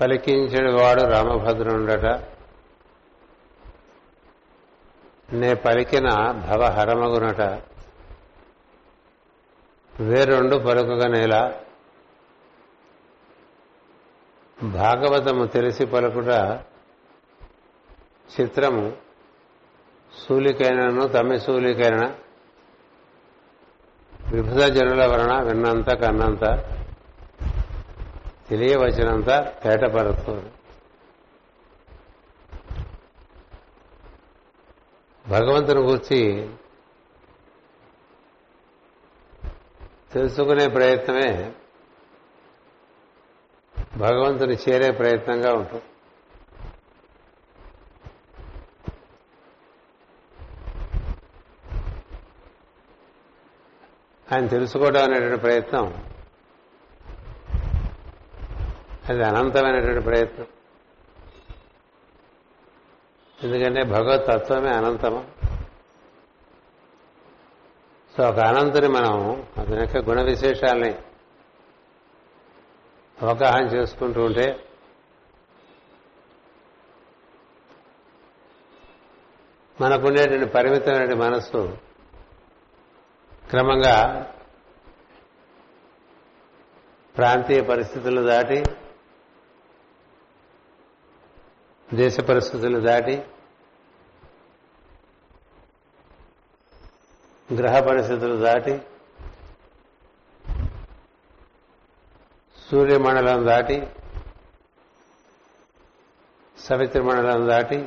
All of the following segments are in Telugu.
పలికించడు వాడు రామభద్రుండట. నే పలికిన భవహరమగునట. వేరొండు పలుకగనేలా భాగవతము తెలిసి పలుకుట చిత్రము. సూలికైనను తమ్మి సూలికైన. విభుధ జనుల వలన విన్నంత కన్నంత. తెలియవచ్చినంత తేటపరుతుంది భగవంతుని గురించి తెలుసుకునే ప్రయత్నమే భగవంతుని చేరే ప్రయత్నంగా ఉంటుంది. ఆయన తెలుసుకోవడం అనేటువంటి ప్రయత్నం అది అనంతమైనటువంటి ప్రయత్నం. ఎందుకంటే భగవత్ తత్వమే అనంతము. సో ఒక అనంతుని మనం అతని యొక్క గుణ విశేషాలని అవగాహన చేసుకుంటూ ఉంటే మనకుండేటువంటి పరిమితమైన మనస్సు క్రమంగా ప్రాంతీయ పరిస్థితులు దాటి దేశ పరిస్థితులు దాటి గ్రహ పరిస్థితులు దాటి సూర్యమండలం దాటి సవిత్ర మండలం దాటి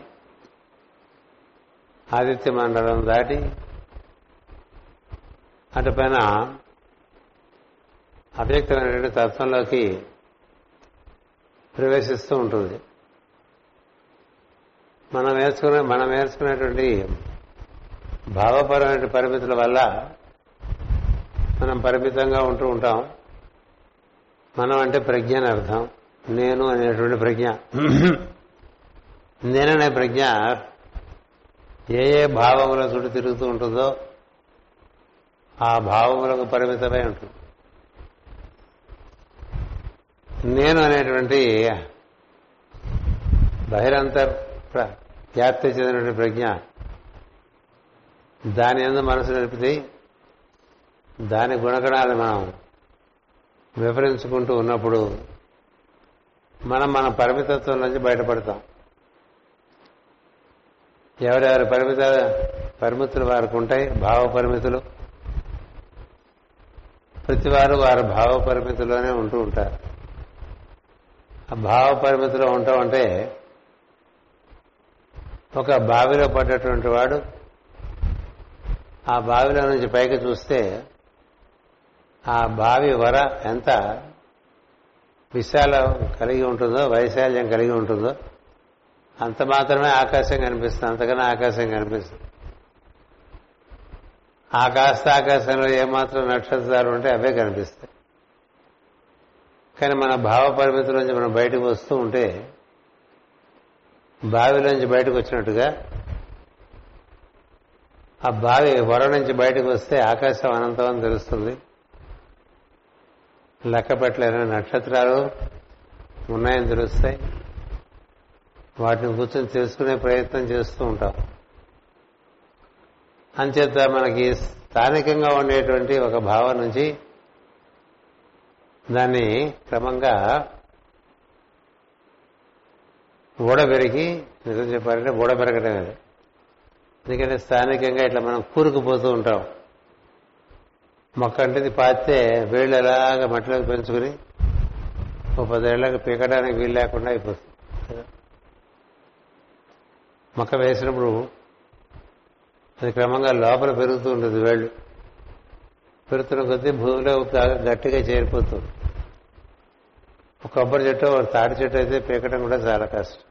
ఆదిత్య మండలం దాటి అటుపైన అవ్యక్తమైనటువంటి తత్వంలోకి ప్రవేశిస్తూ ఉంటుంది. మనం వేసుకునే మనం నేర్చుకునేటువంటి భావపరమైన పరిమితుల వల్ల మనం పరిమితంగా ఉంటూ ఉంటాం. మనం అంటే ప్రజ్ఞ అని అర్థం. నేను అనేటువంటి ప్రజ్ఞ. నేననే ప్రజ్ఞ ఏ ఏ భావముల చుట్టూ తిరుగుతూ ఉంటుందో ఆ భావములకు పరిమితమై ఉంటుంది. నేను అనేటువంటి బహిరంతర్ వ్యాప్తి చెందినటువంటి ప్రజ్ఞ. దాని ఎందు మనసు నడిపితే దాని గుణగణాలు మనం వివరించుకుంటూ ఉన్నప్పుడు మనం మన పరిమితత్వం నుంచి బయటపడతాం. ఎవరెవరి పరిమిత పరిమితులు వారికి ఉంటాయి భావ పరిమితులు. ప్రతి వారు వారి భావ పరిమితిలోనే ఉంటూ ఉంటారు. ఆ భావ పరిమితిలో ఉంటాం అంటే ఒక బావిలో పడ్డటువంటి వాడు ఆ బావిలో నుంచి పైకి చూస్తే ఆ బావి వర ఎంత విశాలం కలిగి ఉంటుందో వైశాల్యం కలిగి ఉంటుందో అంత మాత్రమే ఆకాశం కనిపిస్తుంది అంతకన్నా ఆకాశం కనిపిస్తుంది. ఆకాశ ఆకాశంలో ఏమాత్రం నక్షత్రాలు ఉంటే అవే కనిపిస్తాయి. కానీ మన భావ పరిమితిలోంచి మనం బయటకు వస్తూ ఉంటే బావిలోంచి బయటకు వచ్చినట్టుగా ఆ బావి వర నుంచి బయటకు వస్తే ఆకాశం అనంతం అని తెలుస్తుంది. లెక్క పెట్టలేని నక్షత్రాలు ఉన్నాయని తెలుస్తాయి. వాటిని కూర్చొని తెలుసుకునే ప్రయత్నం చేస్తూ ఉంటాం. అంచేత మనకి స్థానికంగా ఉండేటువంటి ఒక భావం నుంచి దాన్ని క్రమంగా ఊడబెరిగి నిజం చెప్పాలంటే పెరగడం అది. ఎందుకంటే స్థానికంగా ఇట్లా మనం కూరుకుపోతూ ఉంటాం. మొక్క అంటే పాతే వేళ్ళు ఎలాగ మట్టిలోకి పెంచుకుని ఓ పదేళ్ళకి పీకడానికి వీలు లేకుండా అయిపోతుంది. మొక్క వేసినప్పుడు అది క్రమంగా లోపల పెరుగుతూ ఉంటుంది వేళ్ళు. పెరుగుతున్న కొద్దీ భూమిలో గట్టిగా చేరిపోతుంది. ఒక కొబ్బరి చెట్టు ఒక తాటి చెట్టు అయితే పీకడం కూడా చాలా కష్టం.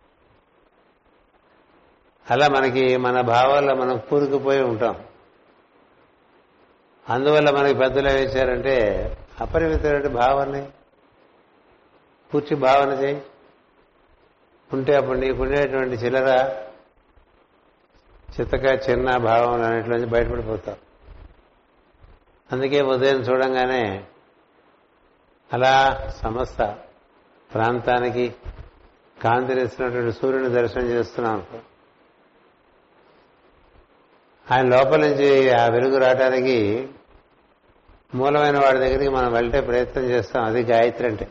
అలా మనకి మన భావాల్లో మనం కూరుకుపోయి ఉంటాం. అందువల్ల మనకి పెద్దలు వేశారంటే అపరిమితమైన భావాన్ని పూర్తి భావన చేయి. ఉంటే అప్పుడు నీకుండేటువంటి చిల్లర చిత్తక చిన్న భావం అన్నింటిలోంచి బయటపడిపోతాం. అందుకే ఉదయం చూడంగానే అలా సమస్త ప్రాంతానికి కాంతినిస్తున్నటువంటి సూర్యుని దర్శనం చేస్తున్నాం. అనుకో ఆయన లోపల నుంచి ఆ వెలుగు రావడానికి మూలమైన వాడి దగ్గరికి మనం వెళ్తే ప్రయత్నం చేస్తాం. అది గాయత్రి అంటే.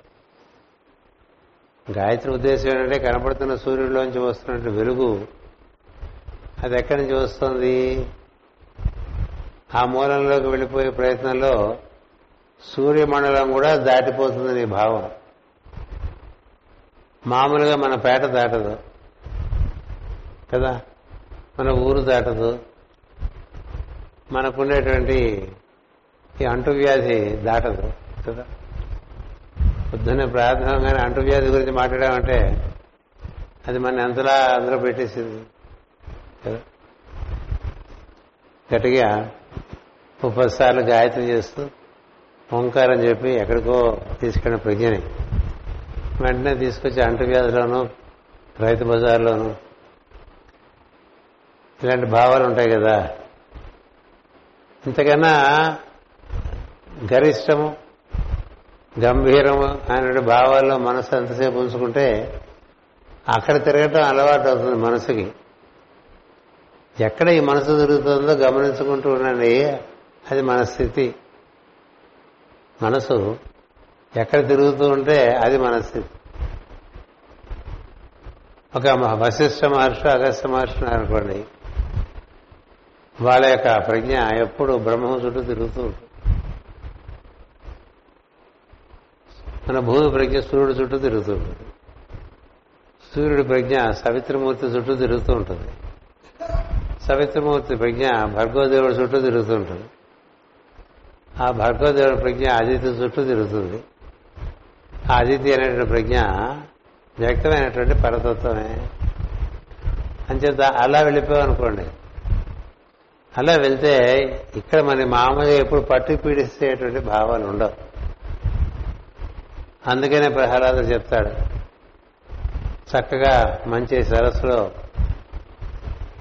గాయత్రి ఉద్దేశం ఏంటంటే కనపడుతున్న సూర్యుడిలోంచి వస్తున్నట్టు వెలుగు అది ఎక్కడి నుంచి వస్తుంది? ఆ మూలంలోకి వెళ్ళిపోయే ప్రయత్నంలో సూర్యమండలం కూడా దాటిపోతుంది నీ భావం. మామూలుగా మన పేట దాటదు. కదా? మన ఊరు దాటదు. మనకుండేటువంటి ఈ అంటువ్యాధి దాటదు కదా? పొద్దున్నే ప్రాథమికంగానే అంటువ్యాధి గురించి మాట్లాడామంటే అది మన ఎంతలా అందులో పెట్టేసింది కదా? గట్టిగా ముప్పై సార్లు గాయత్రి చేస్తూ ఓంకారం చెప్పి ఎక్కడికో తీసుకెళ్ళిన ప్రజ్ఞని. వెంటనే తీసుకొచ్చి అంటువ్యాధిలోను రైతు బజార్లోను ఇలాంటి భావాలు ఉంటాయి కదా? ఇంతకన్నా గరిష్టము గంభీరము అనే భావాల్లో మనసు ఎంతసేపు ఉంచుకుంటే అక్కడ తిరగటం అలవాటు అవుతుంది మనసుకి. ఎక్కడ ఈ మనసు తిరుగుతుందో గమనించుకుంటూ ఉండండి అది మన స్థితి. మనసు ఎక్కడ తిరుగుతూ ఉంటే అది మన స్థితి. ఒక వశిష్ఠ మహర్షి అగస్త మహర్షి అనుకోండి వాళ్ళ యొక్క ప్రజ్ఞ ఎప్పుడు బ్రహ్మం చుట్టూ తిరుగుతూ ఉంటుంది. మన భూమి ప్రజ్ఞ సూర్యుడు చుట్టూ తిరుగుతూ ఉంటుంది. సూర్యుడి ప్రజ్ఞ సవిత్రమూర్తి చుట్టూ తిరుగుతూ ఉంటుంది. సవిత్రమూర్తి ప్రజ్ఞ భర్గవదేవుడి చుట్టూ తిరుగుతూ ఉంటుంది. ఆ భర్గవదేవుడి ప్రజ్ఞ ఆదిత్య చుట్టూ తిరుగుతుంది. ఆ అదితి అనేటువంటి ప్రజ్ఞ వ్యక్తమైనటువంటి పరతత్వమే. అంచేత అలా వెళ్ళిపోయామనుకోండి అలా వెళ్తే ఇక్కడ మన మామూలుగా ఎప్పుడు పట్టి పీడిస్తేటువంటి భావాలు ఉండవు. అందుకనే ప్రహ్లాదుడు చెప్తాడు చక్కగా మంచి సరస్సులో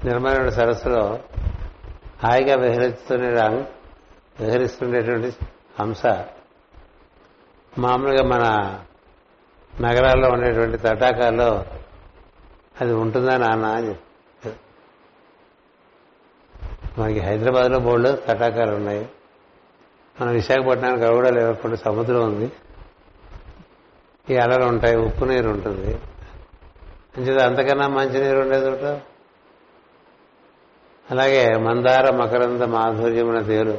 నిర్మలమైన సరస్సులో హాయిగా విహరిస్తునే విహరిస్తుండేటువంటి హంస. మామూలుగా మన నగరాల్లో ఉండేటువంటి తటాకాల్లో అది ఉంటుందా నాన్న అని చెప్తారు మనకి హైదరాబాద్లో బోర్డు తటాకాలు ఉన్నాయి. మన విశాఖపట్నానికి అవి కూడా సముద్రం ఉంది. ఈ అలలు ఉంటాయి. ఉప్పు నీరు ఉంటుంది. అంచేది అంతకన్నా మంచి నీరు ఉండేది ఒకట అలాగే మందార మకరంద మాధుర్యమున తేలు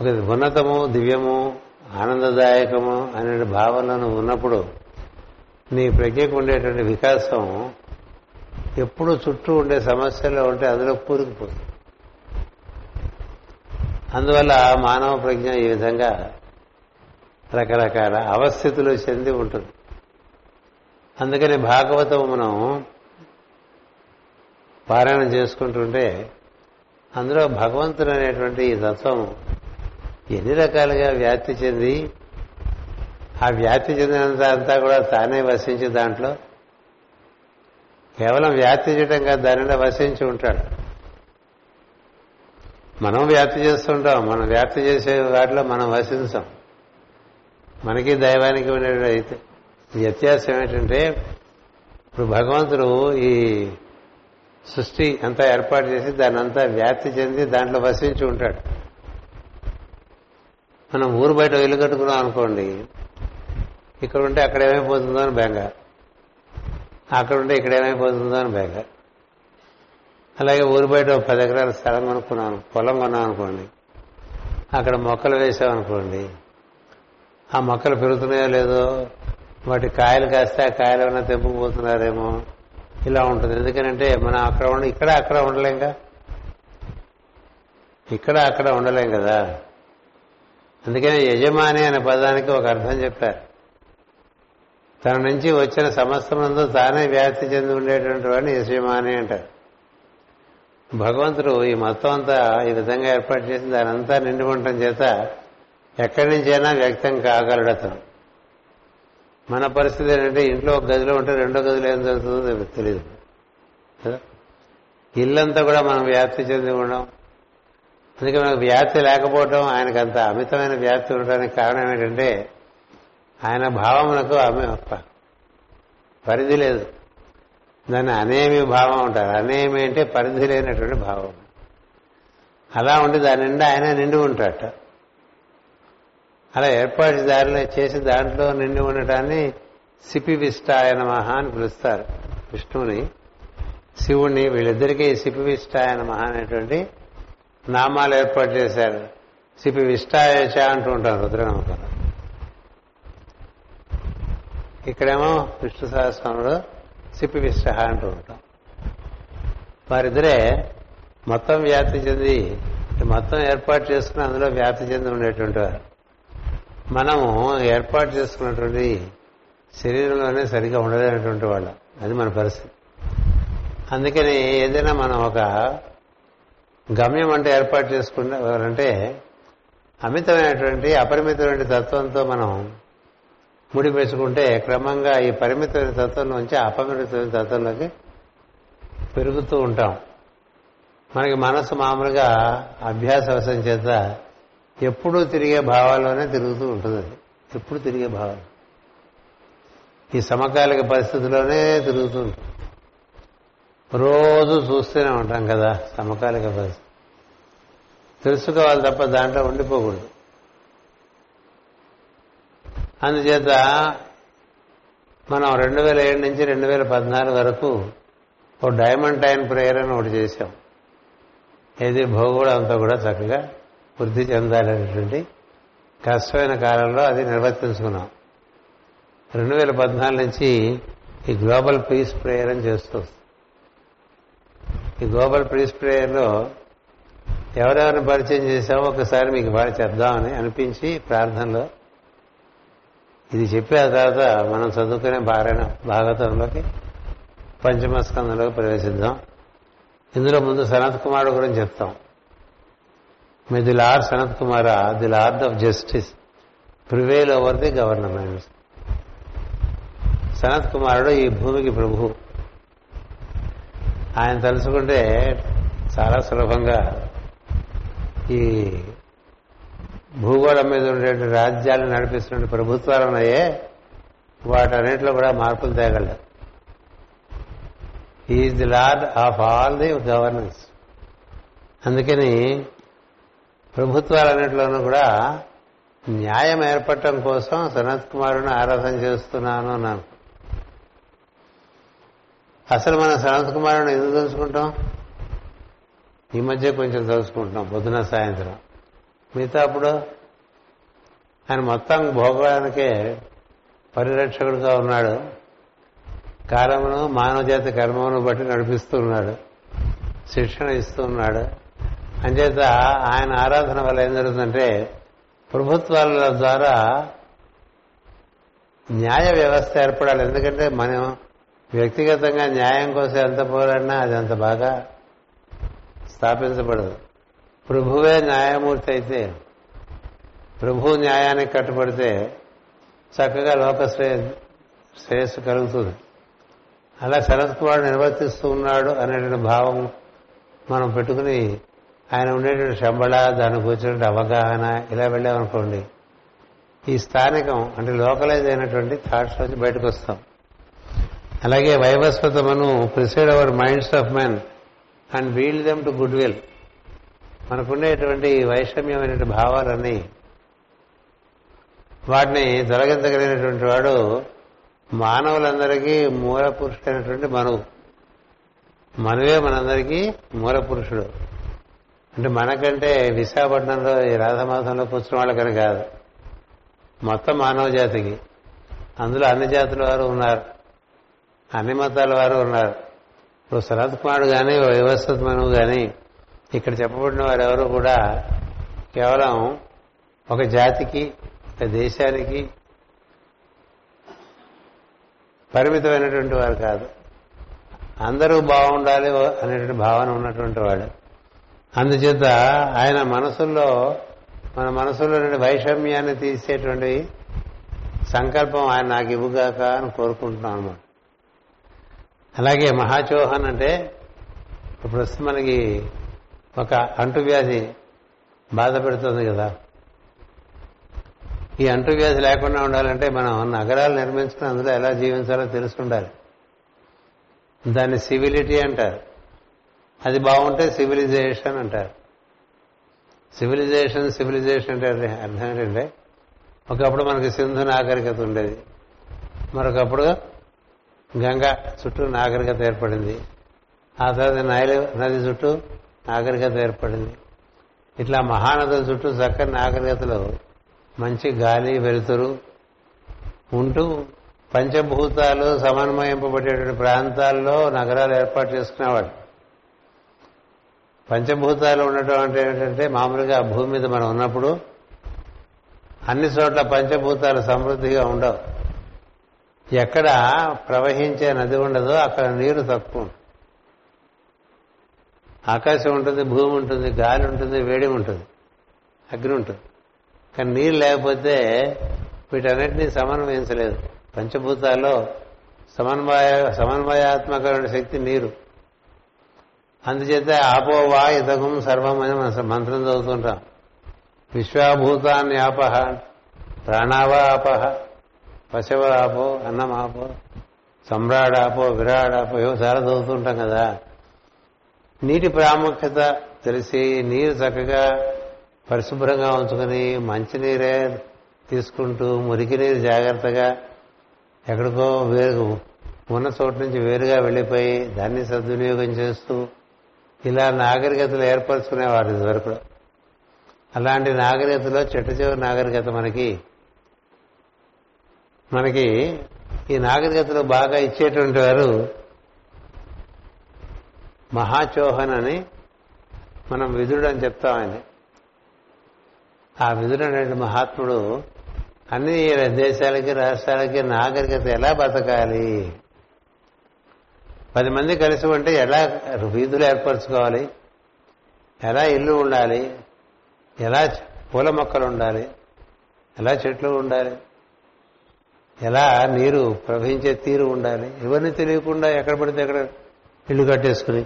ఒక ఉన్నతము దివ్యము ఆనందదాయకము అనే భావనను ఉన్నప్పుడు నీ ప్రజ్ఞకు ఉండేటువంటి వికాసం ఎప్పుడు చుట్టూ ఉండే సమస్యల్లో ఉంటే అందులో కూరుకుపోతుంది. అందువల్ల మానవ ప్రజ్ఞ ఈ విధంగా రకరకాల అవస్థితులు చెంది ఉంటుంది. అందుకని భాగవతం మనం పారాయణం చేసుకుంటుంటే అందులో భగవంతుడు అనేటువంటి ఈ తత్వం ఎన్ని రకాలుగా వ్యాప్తి చెంది ఆ వ్యాప్తి చెందినంత అంతా కూడా తానే వసించి దాంట్లో కేవలం వ్యాప్తి చేయడం కాదు దానిలో వసించి ఉంటాడు. మనం వ్యాప్తి చేస్తుంటాం మనం వ్యాప్తి చేసే వాటిలో మనం వసించాం మనకి దైవానికి ఉండే అయితే. వ్యత్యాసం ఏంటంటే ఇప్పుడు భగవంతుడు ఈ సృష్టి అంతా ఏర్పాటు చేసి దాన్ని అంతా వ్యాప్తి చెంది దాంట్లో వసించి ఉంటాడు. మనం ఊరు బయట ఇల్లు కట్టుకున్నాం అనుకోండి ఇక్కడ ఉంటే అక్కడ ఏమైపోతుందో అని బెంగారు అక్కడ ఉంటే ఇక్కడ ఏమైపోతుందో అని భయం అలాగే ఊరు బయట పది ఎకరాల స్థలం కొనుక్కున్నాను పొలం కొన్నాం అనుకోండి అక్కడ మొక్కలు వేసామనుకోండి ఆ మొక్కలు పెరుగుతున్నాయో లేదో వాటి కాయలు కాస్తే ఆ కాయలు ఏమైనా తెంపుకుపోతున్నారేమో ఇలా ఉంటుంది. ఎందుకనంటే మనం అక్కడ ఉండి ఇక్కడ అక్కడ ఉండలేంగా ఇక్కడ అక్కడ ఉండలేం కదా. అందుకనే యజమాని అనే పదానికి ఒక అర్థం చెప్పారు. తన నుంచి వచ్చిన సమస్తమందు తానే వ్యాప్తి చెంది ఉండేటువంటి వాడిని యజమాని అంటారు. భగవంతుడు ఈ మొత్తం అంతా ఈ విధంగా ఏర్పాటు చేసి దానంతా నిండి ఉండటం చేత ఎక్కడి నుంచైనా వ్యక్తం కాగలడు అతను. మన పరిస్థితి ఏంటంటే ఇంట్లో ఒక గదిలో ఉంటే రెండో గదిలో ఏం జరుగుతుందో తెలియదు కదా? ఇల్లంతా కూడా మనం వ్యాప్తి చెంది ఉండడం. అందుకే మనకు వ్యాప్తి లేకపోవడం ఆయనకు అంత అమితమైన వ్యాప్తి ఉండడానికి కారణం ఏంటంటే ఆయన భావములకు ఆమె పరిధి లేదు. దాన్ని అనేమి భావం ఉంటారు అనేమి అంటే పరిధి లేనటువంటి భావం. అలా ఉండి దాని నిండా ఆయన నిండి ఉంటాట అలా ఏర్పాటు దారిలో చేసి దాంట్లో నిండి ఉండటాన్ని సిపి విష్టాయ మహా అని పిలుస్తారు. విష్ణువుని శివుణ్ణి వీళ్ళిద్దరికీ సిపి విష్టాయ మహా అనేటువంటి నామాలు ఏర్పాటు చేశారు. సిపి విష్టాయచ అంటూ ఉంటారు రుద్రనామకాలు ఇక్కడేమో విష్ణు సహస్రంలో సిప్పి విష్ట అంటూ ఉంటాం. వారిద్దరే మొత్తం వ్యాప్తి చెంది మొత్తం ఏర్పాటు చేసుకుని అందులో వ్యాప్తి చెంది ఉండేటువంటి వారు. మనము ఏర్పాటు చేసుకున్నటువంటి శరీరంలోనే సరిగా ఉండలేనటువంటి వాళ్ళం. అది మన పరిస్థితి. అందుకని ఏదైనా మనం ఒక గమ్యం అంటే ఏర్పాటు చేసుకుంటే అమితమైనటువంటి అపరిమితమైన తత్వంతో మనం ముడిపెచ్చుకుంటే క్రమంగా ఈ పరిమితమైన తత్వం నుంచి అపరిమితమైన తత్వంలోకి పెరుగుతూ ఉంటాం. మనకి మనసు మామూలుగా అభ్యాసవశం చేత ఎప్పుడూ తిరిగే భావాల్లోనే తిరుగుతూ ఉంటుంది అది. ఎప్పుడు తిరిగే భావాలు. ఈ సమకాలిక పరిస్థితిలోనే తిరుగుతూ ఉంటుంది రోజు చూస్తూనే ఉంటాం కదా సమకాలిక పరిస్థితి. తెలుసుకోవాలి తప్ప దాంట్లో ఉండిపోకూడదు. అందుచేత మనం రెండు వేల ఏడు నుంచి రెండు వేల పద్నాలుగు వరకు ఓ డైమండ్ టైన్ ప్రేయర్ అని ఒకటి చేశాం. ఏది భూగోళం అంతా కూడా చక్కగా వృద్ధి చెందాలనేటువంటి కష్టమైన కాలంలో అది నిర్వర్తించుకున్నాం. రెండు వేల పద్నాలుగు నుంచి ఈ గ్లోబల్ పీస్ ప్రేయర్ అని చేస్తూ ఈ గ్లోబల్ పీస్ ప్రేయర్లో ఎవరెవరిని పరిచయం చేశామో ఒకసారి మీకు బాగా చెప్దామని అనిపించి ప్రార్థనలో ఇది చెప్పే తర్వాత మనం చదువుకునే భారణ భాగవతంలోకి పంచమస్కందంలోకి ప్రవేశిద్దాం. ఇందులో ముందు సనత్ కుమారుడు గురించి చెప్తాం. మీ the lord Sanat Kumar the lord of justice prevail over the government Sanat కుమారుడు ఈ భూమికి ప్రభు. ఆయన తలుచుకుంటే చాలా సులభంగా ఈ భూగోళం మీద ఉండేటువంటి రాజ్యాలను నడిపిస్తున్న ప్రభుత్వాలు ఉన్నాయే వాటన్నిటిలో కూడా మార్పులు తేగలరు. Is the lord of all the governance అందుకని ప్రభుత్వాలన్నింటిలోనూ కూడా న్యాయం ఏర్పడటం కోసం సనత్ కుమారుని ఆరాధన చేస్తున్నాను అన్నాను. అసలు మనం సనత్ కుమారుని ఎందుకు తెలుసుకుంటాం? ఈ మధ్య కొంచెం తెలుసుకుంటున్నాం పొద్దున సాయంత్రం. మిగతా అప్పుడు ఆయన మొత్తం భోగానికే పరిరక్షకుడుగా ఉన్నాడు. కాలమును మానవజాతి కర్మమును బట్టి నడిపిస్తున్నాడు. శిక్షణ ఇస్తూ ఉన్నాడు అంచేత ఆయన ఆరాధన వల్ల ఏం జరుగుతుందంటే ప్రభుత్వాల ద్వారా న్యాయ వ్యవస్థ ఏర్పడాలి. ఎందుకంటే మనం వ్యక్తిగతంగా న్యాయం కోసం ఎంత పోరాడినా అది అంత బాగా స్థాపించబడదు. ప్రభువే న్యాయమూర్తి అయితే ప్రభు న్యాయానికి కట్టుబడితే చక్కగా లోక శ్రేయస్సు కలుగుతుంది. అలా శరత్ కుమార్ నిర్వర్తిస్తూ ఉన్నాడు అనేటువంటి భావం మనం పెట్టుకుని ఆయన ఉండేటువంటి శంబళ దాని కూర్చున్నటువంటి అవగాహన ఇలా వెళ్ళామనుకోండి ఈ స్థానికం అంటే లోకలైజ్ అయినటువంటి థాట్స్ నుంచి బయటకు వస్తాం అలాగే వైవస్వతమను preside over minds of men and wheel them to goodwill మనకుండేటువంటి వైషమ్యమైనటువంటి భావాలన్నీ వాటిని తొలగించగలిగినటువంటి వాడు మానవులందరికీ మూల పురుషుడైనటువంటి మనవు మనవే మనందరికీ మూల పురుషుడు అంటే మనకంటే విశాఖపట్నంలో ఈ రాధమాసంలో కూర్చున్న వాళ్ళకని కాదు. మొత్తం మానవ జాతికి. అందులో అన్ని జాతుల వారు ఉన్నారు. అన్ని మతాల వారు ఉన్నారు. ఇప్పుడు సనత్ కుమారుడు కానీ వ్యవస్థ మనువు కానీ ఇక్కడ చెప్పబడిన వారు ఎవరు కూడా కేవలం ఒక జాతికి ఒక దేశానికి పరిమితమైనటువంటి వారు కాదు. అందరూ బాగుండాలి అనేటువంటి భావన ఉన్నటువంటి వాడు. అందుచేత ఆయన మనసుల్లో మన మనసులో నుండి వైషమ్యాన్ని తీసేటువంటి సంకల్పం ఆయన నాకు ఇవ్వుగాక అని కోరుకుంటున్నాం అనమాట అలాగే మహాచోహన్ అంటే ఇప్పుడు మనకి ఒక అంటువ్యాధి బాధ పెడుతుంది కదా. ఈ అంటువ్యాధి లేకుండా ఉండాలంటే మనం నగరాలు నిర్మించుకుని అందులో ఎలా జీవించాలో తెలుసుకుండాలి. దాన్ని సివిలిటీ అంటారు. అది బాగుంటే సివిలైజేషన్ అంటారు. సివిలైజేషన్ సివిలైజేషన్ అంటే అర్థం ఏంటంటే ఒకప్పుడు మనకి సింధు నాగరికత ఉండేది. మరొకప్పుడు గంగా చుట్టూ నాగరికత ఏర్పడింది. ఆ తర్వాత నైలు నది చుట్టూ నాగరికత ఏర్పడింది. ఇట్లా మహానదుల చుట్టూ చక్కని నాగరికతలు మంచి గాలి వెలుతురు ఉంటూ పంచభూతాలు సమన్వయింపబడేటువంటి ప్రాంతాల్లో నగరాలు ఏర్పాటు చేసుకునేవాడు పంచభూతాలు ఉండటం అంటే ఏంటంటే మామూలుగా భూమి మీద మనం ఉన్నప్పుడు అన్ని చోట్ల పంచభూతాలు సమృద్ధిగా ఉండవు. ఎక్కడ ప్రవహించే నది ఉండదో అక్కడ నీరు తక్కువ ఉంటుంది. ఆకాశం ఉంటుంది భూమి ఉంటుంది గాలి ఉంటుంది వేడి ఉంటుంది అగ్ని ఉంటుంది. కానీ నీరు లేకపోతే వీటన్నిటినీ సమన్వయించలేదు. పంచభూతాల్లో సమన్వయ సమన్వయాత్మకమైన శక్తి నీరు. అందుచేత ఆపోవా ఇతకం సర్వం అని మంత్రం చదువుతుంటాం. విశ్వభూతాన్ని ఆపహ ప్రాణావా ఆపహ పశవ ఆపో అన్నం ఆపో సమ్రాడాపో విరాడాపో ఏవో చాలా చదువుతుంటాం కదా. నీటి ప్రాముఖ్యత తెలిసి నీరు చక్కగా పరిశుభ్రంగా ఉంచుకొని మంచినీరే తీసుకుంటూ మురికి నీరు జాగ్రత్తగా ఎక్కడికో వేరు ఉన్న చోటు నుంచి వేరుగా వెళ్ళిపోయి దాన్ని సద్వినియోగం చేస్తూ ఇలా నాగరికతలు ఏర్పరచుకునేవారు ఇదివరకు. అలాంటి నాగరికతలో చెట్టు చివరి నాగరికత మనకి మనకి ఈ నాగరికతలో బాగా ఇచ్చేటువంటి వారు మహాచోహన్ అని మనం విధుడు అని చెప్తాం ఆయన. ఆ విధుడు అనేటువంటి మహాత్ముడు అన్ని దేశాలకి రాష్ట్రాలకి నాగరికత ఎలా బతకాలి? పది మంది కలిసి ఉంటే ఎలా వీధులు ఏర్పరచుకోవాలి? ఎలా ఇల్లు ఉండాలి? ఎలా పూల మొక్కలు ఉండాలి? ఎలా చెట్లు ఉండాలి? ఎలా నీరు ప్రవహించే తీరు ఉండాలి? ఇవన్నీ తెలియకుండా ఎక్కడ పడితే ఎక్కడ ఇల్లు కట్టేసుకుని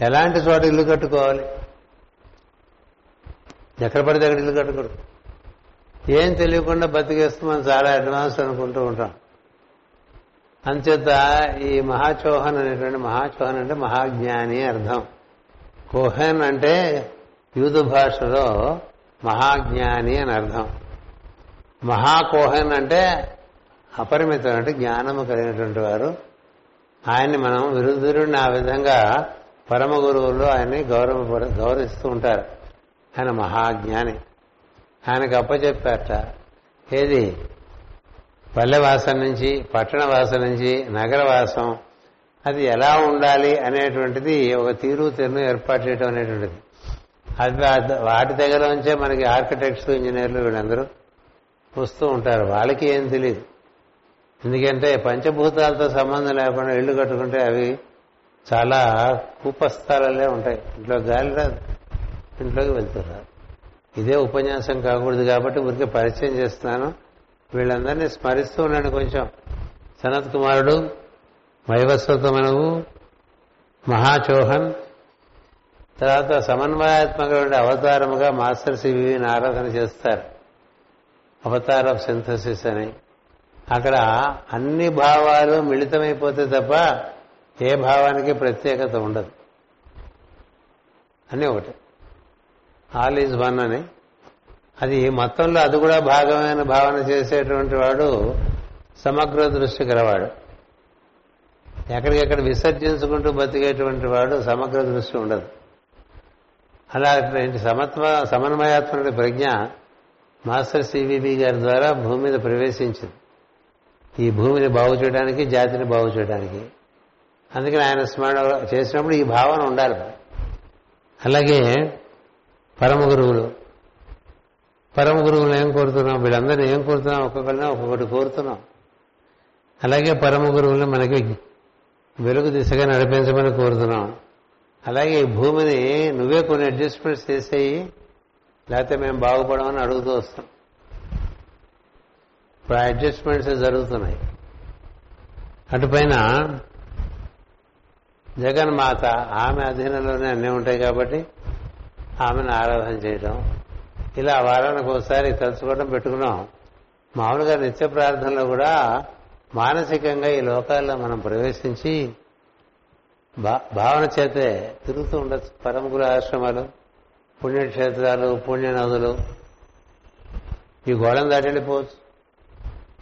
ఎలాంటి చోట ఇల్లు కట్టుకోవాలి? ఎక్కడ పడితే అక్కడ ఇల్లు కట్టుకోడు ఏం తెలియకుండా బతికేస్తూ మనం చాలా అడ్వాన్స్ అనుకుంటూ ఉంటాం. అంచేత ఈ మహాచోహన్ అనేటువంటి మహాచోహన్ అంటే మహాజ్ఞాని అర్థం. కోహన్ అంటే యూదు భాషలో మహాజ్ఞాని అని అర్థం. మహాకోహన్ అంటే అపరిమితం అంటే జ్ఞానము కలిగినటువంటి వారు. ఆయన్ని మనం విరుద్ధుడిని ఆ విధంగా పరమ గురువులు ఆయన్ని గౌరవ గౌరవిస్తూ ఉంటారు. ఆయన మహాజ్ఞాని. ఆయనకు అప్పచెప్పారట ఏది? పల్లెవాసం నుంచి పట్టణవాసం నుంచి నగరవాసం అది ఎలా ఉండాలి అనేటువంటిది ఒక తీరు తెరును ఏర్పాటు చేయడం అనేటువంటిది. అది వాటి దగ్గర నుంచే మనకి ఆర్కిటెక్ట్స్ ఇంజనీర్లు వీళ్ళందరూ వస్తూ ఉంటారు. వాళ్ళకి ఏం తెలియదు ఎందుకంటే పంచభూతాలతో సంబంధం లేకుండా ఇళ్ళు కట్టుకుంటే అవి చాలా కూపస్థాలలే ఉంటాయి. ఇంట్లో గాలి రాదు. ఇంట్లోకి వెళ్తున్నారు. ఇదే ఉపన్యాసం కాకూడదు కాబట్టి ఊరికే పరిచయం చేస్తున్నాను. వీళ్ళందరినీ స్మరిస్తూ ఉన్నాడు కొంచెం. సనత్ కుమారుడు వైవస్వతమనవు మహాచోహన్ తర్వాత సమన్వయాత్మకమైన అవతారముగా మాస్టర్ సివిని ఆరాధన చేస్తారు. అవతార్ ఆఫ్ సింథసిస్ అని. అక్కడ అన్ని భావాలు మిళితమైపోతే తప్ప ఏ భావానికి ప్రత్యేకత ఉండదు. అని ఒకటి. ఆల్ ఈజ్ వన్ అని. అది మొత్తంలో అది కూడా భాగమైన భావన చేసేటువంటి వాడు సమగ్ర దృష్టి గలవాడు. ఎక్కడికెక్కడ విసర్జించుకుంటూ బతికేటువంటి వాడు సమగ్ర దృష్టి ఉండదు. అలాంటి సమత్వ సమన్వయాత్మక ప్రజ్ఞ మాస్టర్ సివిబి గారి ద్వారా భూమి మీద ప్రవేశించింది. ఈ భూమిని బాగు చేయడానికి జాతిని బాగు చేయడానికి. అందుకని ఆయన స్మరణ చేసినప్పుడు ఈ భావన ఉండాలి. అలాగే పరమ గురువులు. పరమ గురువులు ఏం కోరుతున్నాం? వీళ్ళందరినీ ఏం కోరుతున్నాం? ఒక్కొక్కరిని ఒక్కొక్కటి కోరుతున్నాం. అలాగే పరమ గురువులను మనకి వెలుగు దిశగా నడిపించమని కోరుతున్నాం. అలాగే ఈ భూమిని నువ్వే కొన్ని అడ్జస్ట్మెంట్స్ చేసేయి లేకపోతే మేము బాగుపడమని అడుగుతూ వస్తాం. ఇప్పుడు ఆ అడ్జస్ట్మెంట్స్ జరుగుతున్నాయి. అటుపైన జగన్మాత ఆమె అధీనంలోనే అన్నీ ఉంటాయి కాబట్టి ఆమెను ఆరాధన చేయడం ఇలా వారానికి ఒకసారి తలుచుకోవడం పెట్టుకున్నాం. మామూలుగా నిత్య ప్రార్థనలో కూడా మానసికంగా ఈ లోకాల్లో మనం ప్రవేశించి భావన చేతే తిరుగుతూ ఉండొచ్చు. పరమగుల ఆశ్రమాలు పుణ్యక్షేత్రాలు పుణ్య నదులు ఈ గోళం దాటి వెళ్ళిపోవచ్చు.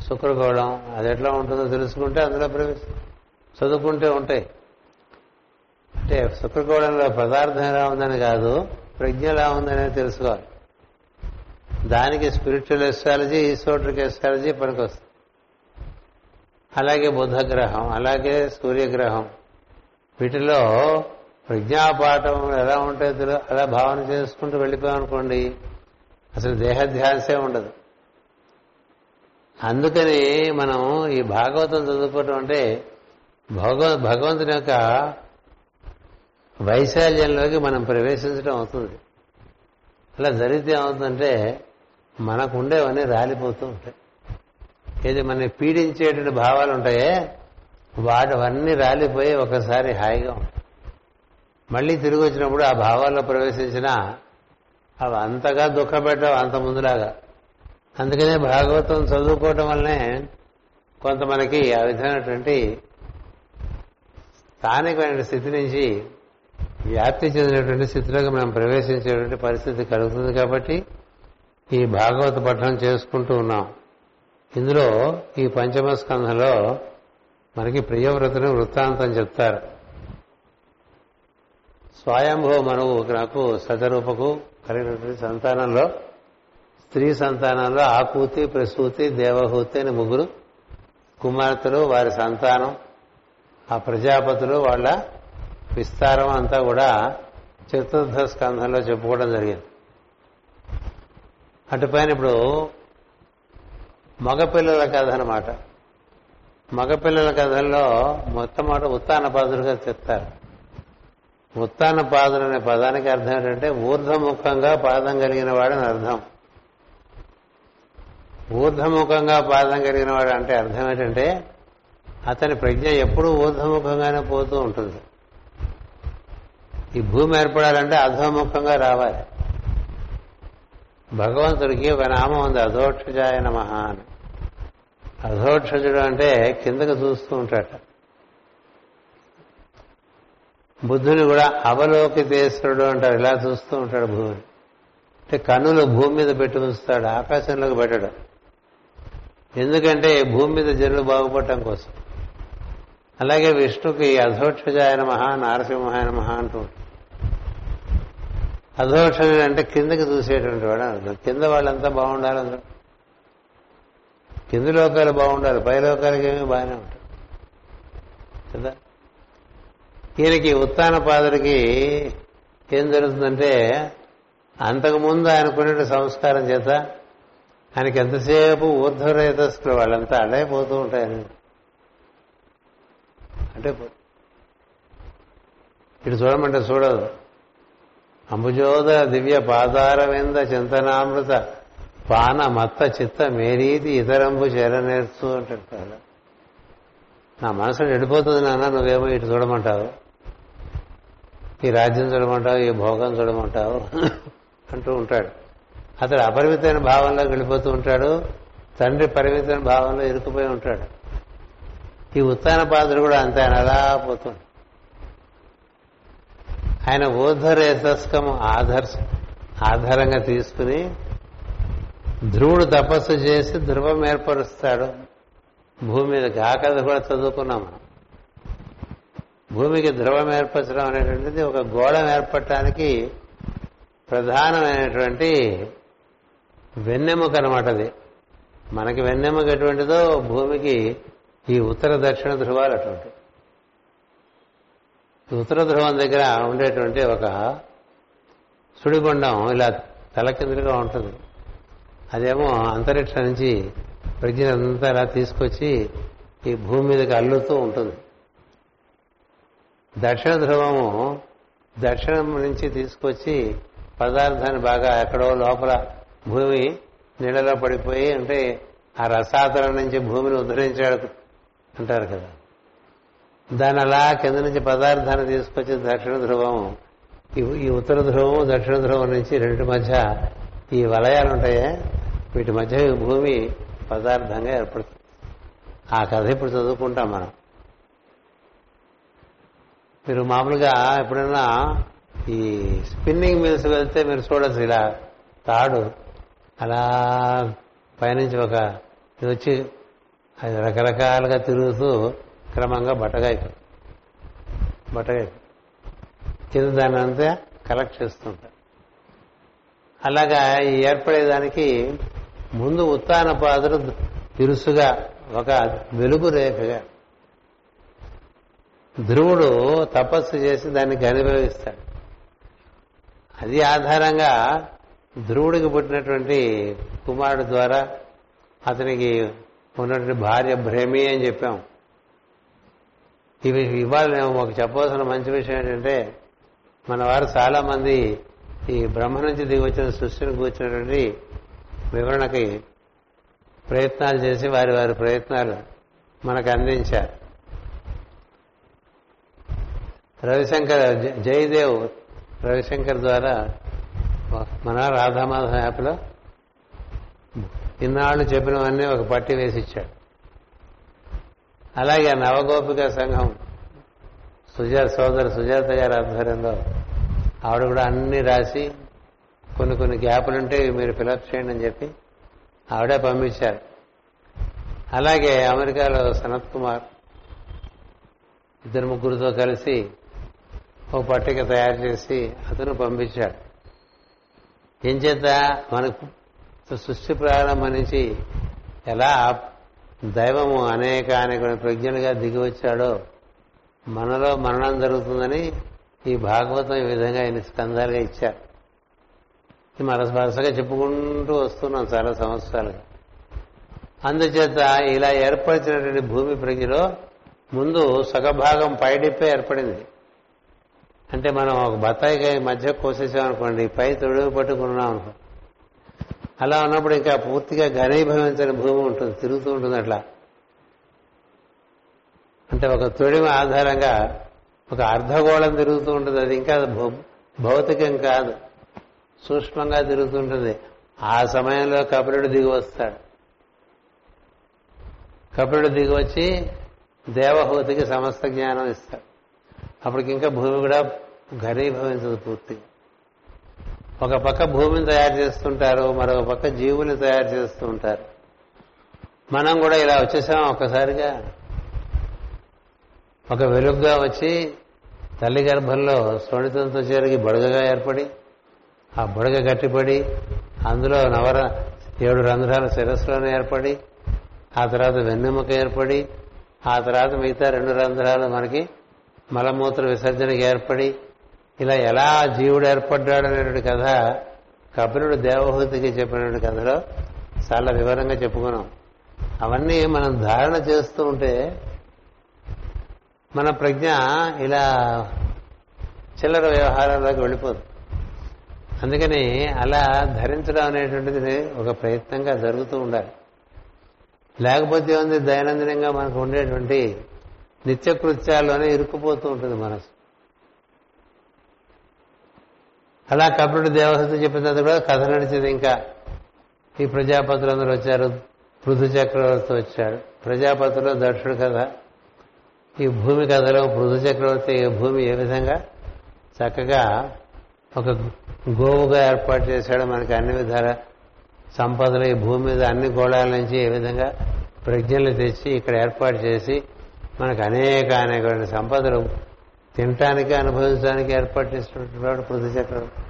శుక్రగోళం అది ఎట్లా ఉంటుందో తెలుసుకుంటే అందులో ప్రవేశం. చదువుకుంటే ఉంటాయి. అంటే శుక్రగోళంలో పదార్థం ఎలా ఉందని కాదు ప్రజ్ఞ ఎలా ఉందనే తెలుసుకోవాలి. దానికి స్పిరిచువల్ ఎస్ట్రాలజీ ఈసోట్రిక్ ఎస్ట్రాలజీ పనికొస్తుంది. అలాగే బుధగ్రహం అలాగే సూర్యగ్రహం. వీటిలో ప్రజ్ఞాపాఠం ఎలా ఉంటుందో అలా భావన చేసుకుంటూ వెళ్ళిపోయామనుకోండి అసలు దేహధ్యాసే ఉండదు. అందుకని మనం ఈ భాగవతం చదువుకోవటం అంటే భగవ భగవంతుని యొక్క వైశాల్యంలోకి మనం ప్రవేశించడం అవుతుంది. అలా జరిగితే ఏమవుతుందంటే మనకు ఉండేవన్నీ రాలిపోతూ ఉంటాయి. ఏది మన పీడించేటువంటి భావాలు ఉంటాయే వాటివన్నీ రాలిపోయి ఒకసారి హాయిగా ఉంటాయి. మళ్ళీ తిరిగి వచ్చినప్పుడు ఆ భావాల్లో ప్రవేశించినా అవి అంతగా దుఃఖపెట్టవు అంత ముందులాగా. అందుకనే భాగవతం చదువుకోవటం వల్లనే కొంత మనకి ఆ విధమైనటువంటి స్థానికమైన స్థితి నుంచి వ్యాప్తి చెందినటువంటి స్థితిలోకి మనం ప్రవేశించేటువంటి పరిస్థితి కలుగుతుంది కాబట్టి ఈ భాగవత పఠనం చేసుకుంటూ ఉన్నాం. ఇందులో ఈ పంచమ స్కంధంలో మనకి ప్రియవ్రతుని వృత్తాంతం చెప్తారు. స్వయంభవ మనవు నాకు సతరూపకు కలిగినటువంటి సంతానంలో స్త్రీ సంతానంలో ఆకూతి ప్రసూతి దేవహూతి అని ముగ్గురు కుమార్తెలు వారి సంతానం ఆ ప్రజాపతులు వాళ్ళ విస్తారం అంతా కూడా చతుర్థ స్కంధంలో చెప్పుకోవడం జరిగింది. అటుపైన ఇప్పుడు మగపిల్లల కథ అనమాట మగపిల్లల కథల్లో మొట్టమొదట ఉత్తాన పాదులుగా చెప్తారు. ఉత్తానపాదులు అనే పదానికి అర్థం ఏంటంటే ఊర్ధముఖంగా పాదం కలిగిన వాడని అర్థం. ఊర్ధముఖంగా పాదం కలిగిన వాడు అంటే అర్థం ఏంటంటే అతని ప్రజ్ఞ ఎప్పుడూ ఊర్ధముఖంగానే పోతూ ఉంటుంది. ఈ భూమి ఏర్పడాలంటే అధోముఖంగా రావాలి. భగవంతుడికి ఒక నామం ఉంది అధోక్షజాయ నమ అని. అధోక్షజుడు అంటే కిందకు చూస్తూ ఉంటాడు. బుద్ధుని కూడా అవలోకితేశ్వరుడు అంటారు ఇలా చూస్తూ ఉంటాడు భూమిని. అంటే కన్నులు భూమి మీద పెట్టి ఉంచుతాడు ఆకాశంలోకి పెట్టడు. ఎందుకంటే భూమి మీద జనులు బాగుపడటం కోసం. అలాగే విష్ణుకి అధోక్షజాయన మహా నారసింహాయన మహా అంటూ అధోక్షజుడు అంటే కిందకి చూసేటువంటి వాడు అర్థం. కింద వాళ్ళంతా బాగుండాలి అందరూ కింది లోకాలు బాగుండాలి పై లోకాలకి ఏమీ బాగానే ఉంటాయి. కదా? ఈయనకి ఉత్తాన పాదుడికి ఏం జరుగుతుందంటే అంతకుముందు ఆయనకునే సంస్కారం చేత ఆయనకి ఎంతసేపు ఊర్ధ్వరేతస్కులు వాళ్ళంతా అడే పోతూ ఉంటాయని. అంటే ఇటు చూడమంటే చూడదు. అంబుజోద దివ్య పాదారవింద చింతనామృత పాన మత్త చిత్త మేరీతి ఇతరంబు చేరనేర్చు అంటాడు నా మనసు ఎండిపోతుంది నాన్న నువ్వేమో ఇటు చూడమంటావు. ఈ రాజ్యం చూడమంటావు ఈ భోగం చూడమంటావు అంటూ ఉంటాడు. అతడు అపరిమితమైన భావంలోకి వెళ్ళిపోతూ ఉంటాడు. తండ్రి పరిమితమైన భావంలో ఇరుక్కుపోయి ఉంటాడు. ఈ ఉత్తాన పాత్ర కూడా అంతే అలా పోతుంది ఆయన ఊర్ధరేతస్కము ఆధర్ ఆధారంగా తీసుకుని ధ్రువుడు తపస్సు చేసి ధ్రువం ఏర్పరుస్తాడు. భూమి మీద కాకది కూడా చదువుకున్నాం మనం. భూమికి ధ్రువం ఏర్పరచడం అనేటువంటిది ఒక గోళం ఏర్పడటానికి ప్రధానమైనటువంటి వెన్నెముక అనమాట అది. మనకి వెన్నెముక ఎటువంటిదో భూమికి ఈ ఉత్తర దక్షిణ ధ్రువాలు అటువంటి ఉత్తర ధ్రువం దగ్గర ఉండేటువంటి ఒక సుడిగుండం ఇలా తలకిందులుగా ఉంటుంది. అదేమో అంతరిక్ష నుంచి ప్రజ్ఞనంతా ఇలా తీసుకొచ్చి ఈ భూమి మీదకి అల్లుతూ ఉంటుంది. దక్షిణ ధ్రువము దక్షిణం నుంచి తీసుకొచ్చి పదార్థాన్ని బాగా ఎక్కడో లోపల భూమి నీళ్ళలో పడిపోయి అంటే ఆ రసాతల నుంచి భూమిని ఉద్ధరించాడు అంటారు కదా. దాని అలా కింద నుంచి పదార్థాన్ని తీసుకొచ్చి దక్షిణ ధ్రువం ఈ ఉత్తర ధ్రువం దక్షిణ ధ్రువం నుంచి రెండు మధ్య ఈ వలయాలు ఉంటాయే. వీటి మధ్య ఈ భూమి పదార్థంగా ఏర్పడుతుంది. ఆ కథ ఇప్పుడు చదువుకుంటాం మనం. మీరు మామూలుగా ఎప్పుడైనా ఈ స్పిన్నింగ్ మిల్స్ వెళ్తే మీరు చూడొచ్చు ఇలా తాడు. అలా పైనుంచి ఒక ఇది వచ్చి అది రకరకాలుగా తిరుగుతూ క్రమంగా బట్టగా అయిపోతుంది కింద దాన్ని అంతా కలెక్ట్ చేస్తుంటారు అలాగా ఈ ఏర్పడేదానికి ముందు ఉత్తాన పాదులు తిరుసుగా ఒక వెలుగు రేఖగా. ధ్రువుడు తపస్సు చేసి దాన్ని గనిభవిస్తాడు అది ఆధారంగా ధ్రువుడికి పుట్టినటువంటి కుమారుడు ద్వారా అతనికి ఉన్నటువంటి భార్య భ్రమి అని చెప్పాం. ఇవి ఇవాళ మేము ఒక చెప్పవలసిన మంచి విషయం ఏంటంటే మన వారు చాలా మంది ఈ బ్రహ్మ నుంచి దిగి వచ్చిన సృష్టిని కూర్చున్నటువంటి వివరణకి ప్రయత్నాలు చేసి వారి వారి ప్రయత్నాలు మనకు అందించారు. రవిశంకర్ జయదేవ్ రవిశంకర్ ద్వారా మన రాధామాధవ యాప్లో ఇన్నాళ్ళు చెప్పినవన్నీ ఒక పట్టి వేసి ఇచ్చాడు. అలాగే నవగోపిక సంఘం సుజాత సోదరు సుజాత గారి ఆధ్వర్యంలో ఆవిడ కూడా అన్ని రాసి కొన్ని కొన్ని గ్యాపులు ఉంటే మీరు ఫిలప్ చేయండి అని చెప్పి ఆవిడే పంపించారు. అలాగే అమెరికాలో సనత్ కుమార్ ఇద్దరు ముగ్గురితో కలిసి ఒక పట్టిక తయారు చేసి అతను పంపించాడు. ఏం చేత మనకు సృష్టి ప్రారంభం నుంచి ఎలా దైవము అనేక అనేక ప్రజ్ఞలుగా దిగి వచ్చాడో మనలో మరణం జరుగుతుందని ఈ భాగవతం ఈ విధంగా ఆయన స్కందాలుగా ఇచ్చారు. ఇది వరుసగా చెప్పుకుంటూ వస్తున్నాం చాలా సంవత్సరాలుగా. అందుచేత ఇలా ఏర్పరిచినటువంటి భూమి ప్రజ్ఞలో ముందు సగభాగం పైడిప్పే ఏర్పడింది. అంటే మనం ఒక బత్తాయికాయ మధ్య కోసేసామనుకోండి పై తొడుగు పట్టుకున్నాం అనుకో అలా ఉన్నప్పుడు ఇంకా పూర్తిగా ఘనీభవించని భూమి ఉంటుంది తిరుగుతూ ఉంటుంది అట్లా. అంటే ఒక తొడిమ ఆధారంగా ఒక అర్ధగోళం తిరుగుతూ ఉంటుంది అది ఇంకా భౌ- భౌతికం కాదు. సూక్ష్మంగా తిరుగుతుంటుంది ఆ సమయంలో కపిలుడు దిగి వస్తాడు. కపిలుడు దిగి వచ్చి దేవహూతికి సమస్త జ్ఞానం ఇస్తాడు. అప్పటికి ఇంకా భూమి కూడా ఘనీభవించదు పూర్తిగా. ఒక పక్క భూమిని తయారు చేస్తుంటారు మరొక పక్క జీవుని తయారు చేస్తూ ఉంటారు మనం కూడా ఇలా వచ్చేసాం ఒక్కసారిగా. ఒక వెలుగుగా వచ్చి తల్లి గర్భంలో శోణితంతో చేరిగి బుడగగా ఏర్పడి ఆ బుడగ గట్టిపడి అందులో నవర ఏడు రంధ్రాల శిరస్సులోనే ఏర్పడి ఆ తర్వాత వెన్నెముక ఏర్పడి ఆ తర్వాత మిగతా రెండు రంధ్రాలు మనకి మలమూత్ర విసర్జనకి ఏర్పడి ఇలా ఎలా జీవుడు ఏర్పడ్డాడు అనేటువంటి కథ కపిలుడు దేవహూతికి చెప్పినటువంటి కథలో చాలా వివరంగా చెప్పుకున్నాం. అవన్నీ మనం ధారణ చేస్తూ ఉంటే మన ప్రజ్ఞ ఇలా చిల్లర వ్యవహారాల్లోకి వెళ్ళిపోదు. అందుకని అలా ధరించడం అనేటువంటిది ఒక ప్రయత్నంగా జరుగుతూ ఉండాలి. లేకపోతే ఉంది దైనందినంగా మనకు ఉండేటువంటి నిత్యకృత్యాల్లోనే ఇరుక్కుపోతూ ఉంటుంది మనసు. అలా కపిలుడు దేవహతి చెప్పిన తర్వాత కూడా కథ నడిచేది. ఇంకా ఈ ప్రజాపతులందరూ వచ్చారు. పృథు చక్రవర్తి వచ్చాడు. ప్రజాపతిలో దక్షుడు కథ. ఈ భూమి కథలో పృథు చక్రవర్తి ఈ భూమి ఏ విధంగా? చక్కగా ఒక గోవుగా ఏర్పాటు చేశాడు. మనకి అన్ని విధాల సంపదలు ఈ భూమి మీద అన్ని గోళాల నుంచి ఏ విధంగా ప్రజ్ఞలు తెచ్చి ఇక్కడ ఏర్పాటు చేసి మనకు అనేక అనేక సంపదలు తినటానికి అనుభవించడానికి ఏర్పాటు వాడు పృథు చక్రవర్తి.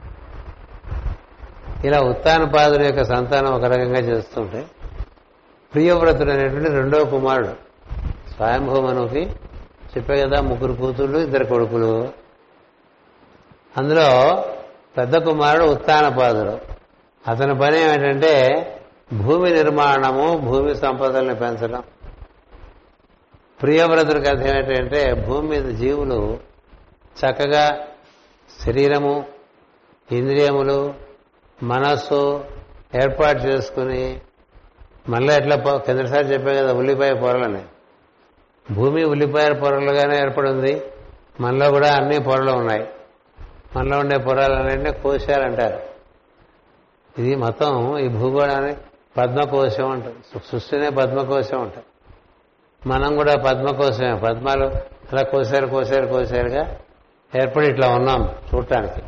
ఇలా ఉత్తానపాదుల యొక్క సంతానం ఒక రకంగా చేస్తుంటే ప్రియవ్రతుడు అనేటువంటి రెండో కుమారుడు స్వయంభూమనుకి చెప్పే కదా ముగ్గురు కూతుళ్ళు ఇద్దరు కొడుకులు. అందులో పెద్ద కుమారుడు ఉత్తానపాదుడు. అతని పని ఏమిటంటే భూమి నిర్మాణము భూమి సంపదల్ని పెంచడం. ప్రియవ్రతుడి కథ ఏమిటంటే భూమి మీద జీవులు చక్కగా శరీరము ఇంద్రియములు మనస్సు ఏర్పాటు చేసుకుని మళ్ళీ ఎట్లా కిందసారి చెప్పే కదా ఉల్లిపాయ పొరలని. భూమి ఉల్లిపాయ పొరలుగానే ఏర్పడింది. మనలో కూడా అన్ని పొరలు ఉన్నాయి. మనలో ఉండే పొరలన్నింటినీ కోశాలంటారు. ఇది మొత్తం ఈ భూగోళాన్ని పద్మకోశం అంటారు. సృష్టినే పద్మకోశం అంటారు. మనం కూడా పద్మకోశమే. పద్మాలు అలా కోసారు కోసారు కోసారుగా ఏర్పడి ఇట్లా ఉన్నాం చూడటానికి.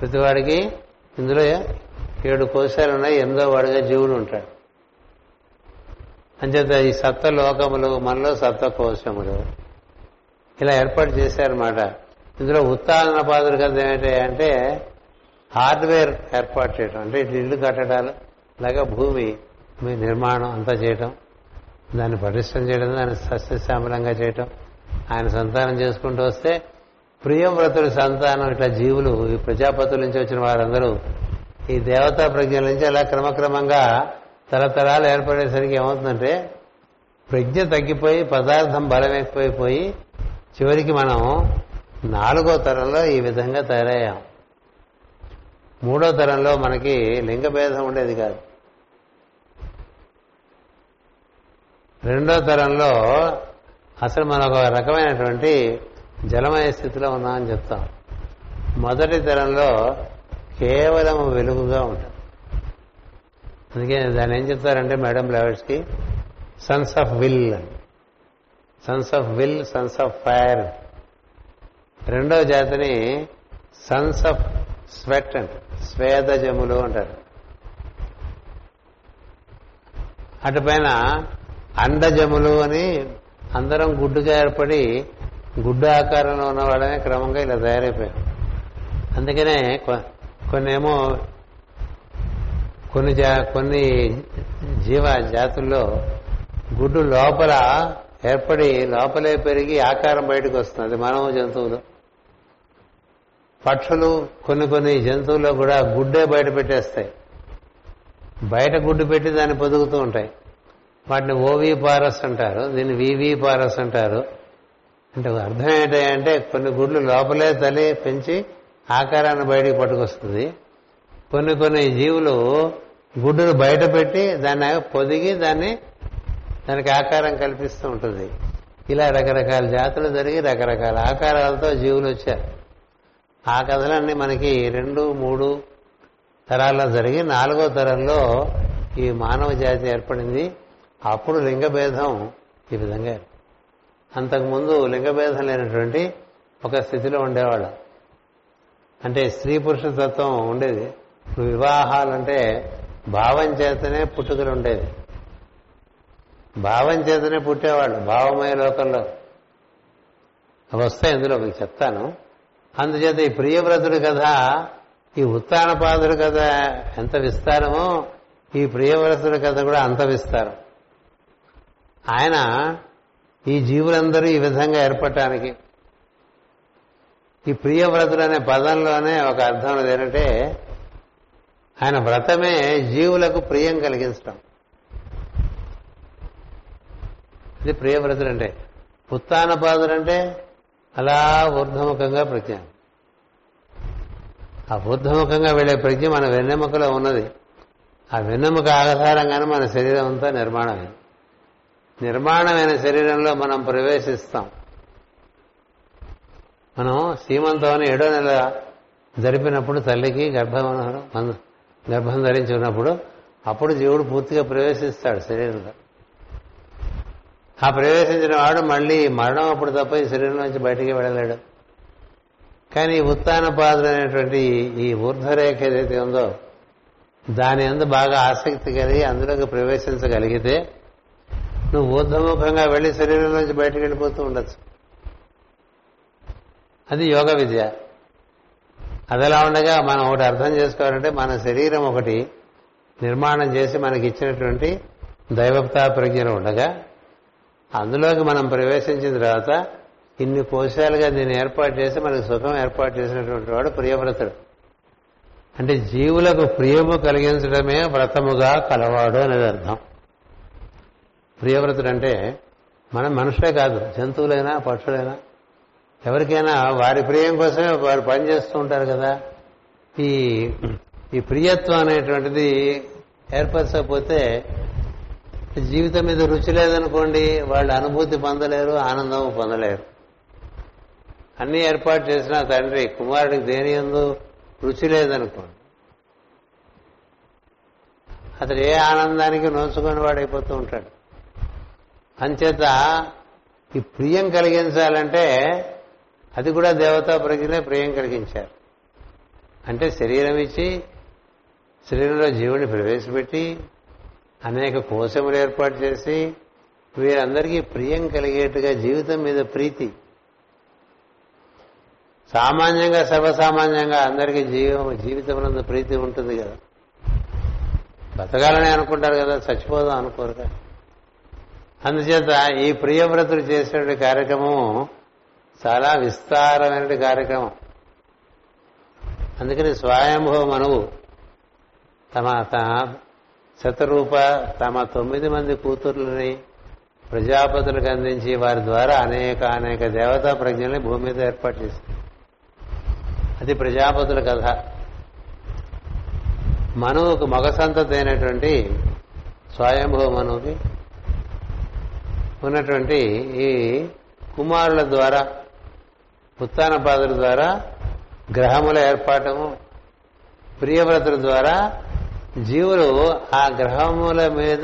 ప్రతివాడికి ఇందులో ఏడు కోశాలు ఉన్నాయి ఎనిమిదో వాడిగా జీవుడు ఉంటాడు. అంచేత ఈ సత్వ లోకములు మనలో సత్వ కోశములు. ఇలా ఏర్పాటు చేశారన్నమాట. ఇందులో ఉత్తాదన పాదులు కదా ఏంటి అంటే హార్డ్వేర్ ఏర్పాటు చేయటం. అంటే ఇల్లు కట్టడాలు అలాగే భూమి మీ నిర్మాణం అంతా చేయటం. దాన్ని పటిష్టం చేయడం దాన్ని సస్యశ్యామలంగా చేయటం. ఆయన సంతానం చేసుకుంటూ వస్తే ప్రియవ్రతుడి సంతానం ఇట్లా జీవులు ఈ ప్రజాపతుల నుంచి వచ్చిన వారందరూ ఈ దేవతా ప్రజ్ఞల నుంచి అలా క్రమక్రమంగా తరతరాలు ఏర్పడేసరికి ఏమవుతుందంటే ప్రజ్ఞ తగ్గిపోయి పదార్థం బలమెక్కిపోయిపోయి చివరికి మనం నాలుగో తరంలో ఈ విధంగా తయారయ్యాం. మూడో తరంలో మనకి లింగ భేదం ఉండేది కాదు. రెండో తరంలో అసలు మన ఒక రకమైనటువంటి జలమయ స్థితిలో ఉన్నామని చెప్తాం. మొదటి తరంలో కేవలం వెలుగుగా ఉంటాం. అందుకే దాన్ని ఏం చెప్తారంటే madam లెవెల్స్కి sons of will sons of will sons of fire రెండవ జాతిని సన్స్ ఆఫ్ స్వెట్ అంట స్వేదజములు అంటారు. అటుపైన అండజములు అని అందరం గుడ్డుగా ఏర్పడి గుడ్డు ఆకారంలో ఉన్న వాళ్ళనే క్రమంగా ఇలా తయారైపోయారు. అందుకనే కొన్నేమో కొన్ని జా కొన్ని జీవ జాతుల్లో గుడ్డు లోపల ఏర్పడి లోపలే పెరిగి ఆకారం బయటకు వస్తుంది. మానవ జంతువులు. పక్షులు కొన్ని కొన్ని జంతువుల్లో కూడా గుడ్డే బయట పెట్టేస్తాయి. బయట గుడ్డు పెట్టి దాన్ని పొదుగుతూ ఉంటాయి. వాటిని ఓవీ పారస్ అంటారు. దీన్ని వివి పారస్ అంటారు. అంటే అర్థం ఏంటంటే కొన్ని గుడ్లు లోపలే తల్లి పెంచి ఆకారాన్ని బయటికి పట్టుకొస్తుంది. కొన్ని కొన్ని జీవులు గుడ్డును బయట పెట్టి దాన్ని పొదిగి దాన్ని దానికి ఆకారం కల్పిస్తూ ఉంటుంది. ఇలా రకరకాల జాతులు జరిగి రకరకాల ఆకారాలతో జీవులు వచ్చారు. ఆ కథలన్నీ మనకి రెండు మూడు తరాల్లో జరిగి నాలుగో తరంలో ఈ మానవ జాతి ఏర్పడింది. అప్పుడు లింగభేదం ఈ విధంగా అంతకుముందు లింగభేదం లేనటువంటి ఒక స్థితిలో ఉండేవాళ్ళం. అంటే స్త్రీ పురుష తత్వం ఉండేది. ఇప్పుడు వివాహాలంటే భావం చేతనే పుట్టుకలు ఉండేది. భావం చేతనే పుట్టేవాళ్ళు భావమయ లోకంలో. అవి వస్తాయి ఇందులో మీకు చెప్తాను. అందుచేత ఈ ప్రియవ్రతుడి కథ ఈ ఉత్తానపాదుడి కథ ఎంత విస్తారమో ఈ ప్రియవ్రతుడి కథ కూడా అంత విస్తారం. ఆయన ఈ జీవులందరూ ఈ విధంగా ఏర్పడటానికి. ఈ ప్రియవ్రతుడు అనే పదంలోనే ఒక అర్థం ఏంటంటే ఆయన వ్రతమే జీవులకు ప్రియం కలిగించడం ఇది ప్రియవ్రతుడు అంటే ఉత్తానపాదుడు అంటే అలా ఊర్ధముఖంగా ప్రజ్ఞ. ఆ ఊర్ధముఖంగా వెళ్ళే ప్రజ్ఞ మన వెన్నెముకలో ఉన్నది. ఆ వెన్నెముక ఆధారంగానే మన శరీరం అంతా నిర్మాణమైంది. నిర్మాణమైన శరీరంలో మనం ప్రవేశిస్తాం. మనం సీమంతోనే ఏడో నెల జరిపినప్పుడు తల్లికి గర్భం గర్భం ధరించి ఉన్నప్పుడు అప్పుడు జీవుడు పూర్తిగా ప్రవేశిస్తాడు శరీరంలో. ఆ ప్రవేశించిన వాడు మళ్ళీ మరణం అప్పుడు తప్ప ఈ శరీరం నుంచి బయటికి వెళ్ళలేడు. కానీ ఉత్తానపాదులు అనేటువంటి ఈ ఊర్ధరేఖ ఏదైతే ఉందో దాని అందు బాగా ఆసక్తి కలిగి అందులోకి ప్రవేశించగలిగితే నువ్వు ఊర్ధముఖంగా వెళ్ళి శరీరం నుంచి బయటకు వెళ్ళిపోతూ ఉండొచ్చు. అది యోగ విద్య. అదలా ఉండగా మనం ఒకటి అర్థం చేసుకోవాలంటే మన శరీరం ఒకటి నిర్మాణం చేసి మనకి ఇచ్చినటువంటి దైవప్తా ప్రజ్ఞలు ఉండగా అందులోకి మనం ప్రవేశించిన తర్వాత ఇన్ని కోశాలుగా దీన్ని ఏర్పాటు చేసి మనకు సుఖం ఏర్పాటు చేసినటువంటి వాడు ప్రియవ్రతుడు. అంటే జీవులకు ప్రియము కలిగించడమే వ్రతముగా కలవాడు అనేది అర్థం. ప్రియవ్రతుడు అంటే మన మనుషులే కాదు జంతువులైనా పక్షులైనా. ఎవరికైనా వారి ప్రియం కోసమే వారు పనిచేస్తూ ఉంటారు కదా. ఈ ఈ ప్రియత్వం అనేటువంటిది ఏర్పరచకపోతే జీవితం మీద రుచి లేదనుకోండి వాళ్ళు అనుభూతి పొందలేరు ఆనందం పొందలేరు. అన్ని ఏర్పాటు చేసిన తండ్రి కుమారుడికి దేని ఎందు రుచి లేదనుకోండి. అతడు ఏ ఆనందానికి నోచుకొని వాడైపోతూ ఉంటాడు. అంచేత ఈ ప్రియం కలిగించాలంటే అది కూడా దేవతా ప్రజ్ఞనే ప్రియం కలిగించారు. అంటే శరీరం ఇచ్చి శరీరంలో జీవుని ప్రవేశపెట్టి అనేక కోశములు ఏర్పాటు చేసి వీరందరికీ ప్రియం కలిగేట్టుగా జీవితం మీద ప్రీతి. సామాన్యంగా సర్వసామాన్యంగా అందరికీ జీవం జీవితం ప్రీతి ఉంటుంది కదా. బతకాలని అనుకుంటారు కదా చచ్చిపోదాం అనుకోరు కదా. అందుచేత ఈ ప్రియవ్రతుడు చేసినటువంటి కార్యక్రమం చాలా విస్తారమైన కార్యక్రమం. అందుకని స్వయంభవ మనువు తమ శతరూప తమ తొమ్మిది మంది కూతుర్లని ప్రజాపతులకు అందించి వారి ద్వారా అనేక అనేక దేవతా ప్రజ్ఞల్ని భూమి మీద ఏర్పాటు చేసింది. అది ప్రజాపతుల కథ. మనువుకు మగ సంతతి అయినటువంటి స్వయంభవ మనువుకి ఉన్నటువంటి ఈ కుమారుల ద్వారా ఉత్తానపాదుల ద్వారా గ్రహముల ఏర్పాటము ప్రియవ్రతుల ద్వారా జీవులు ఆ గ్రహముల మీద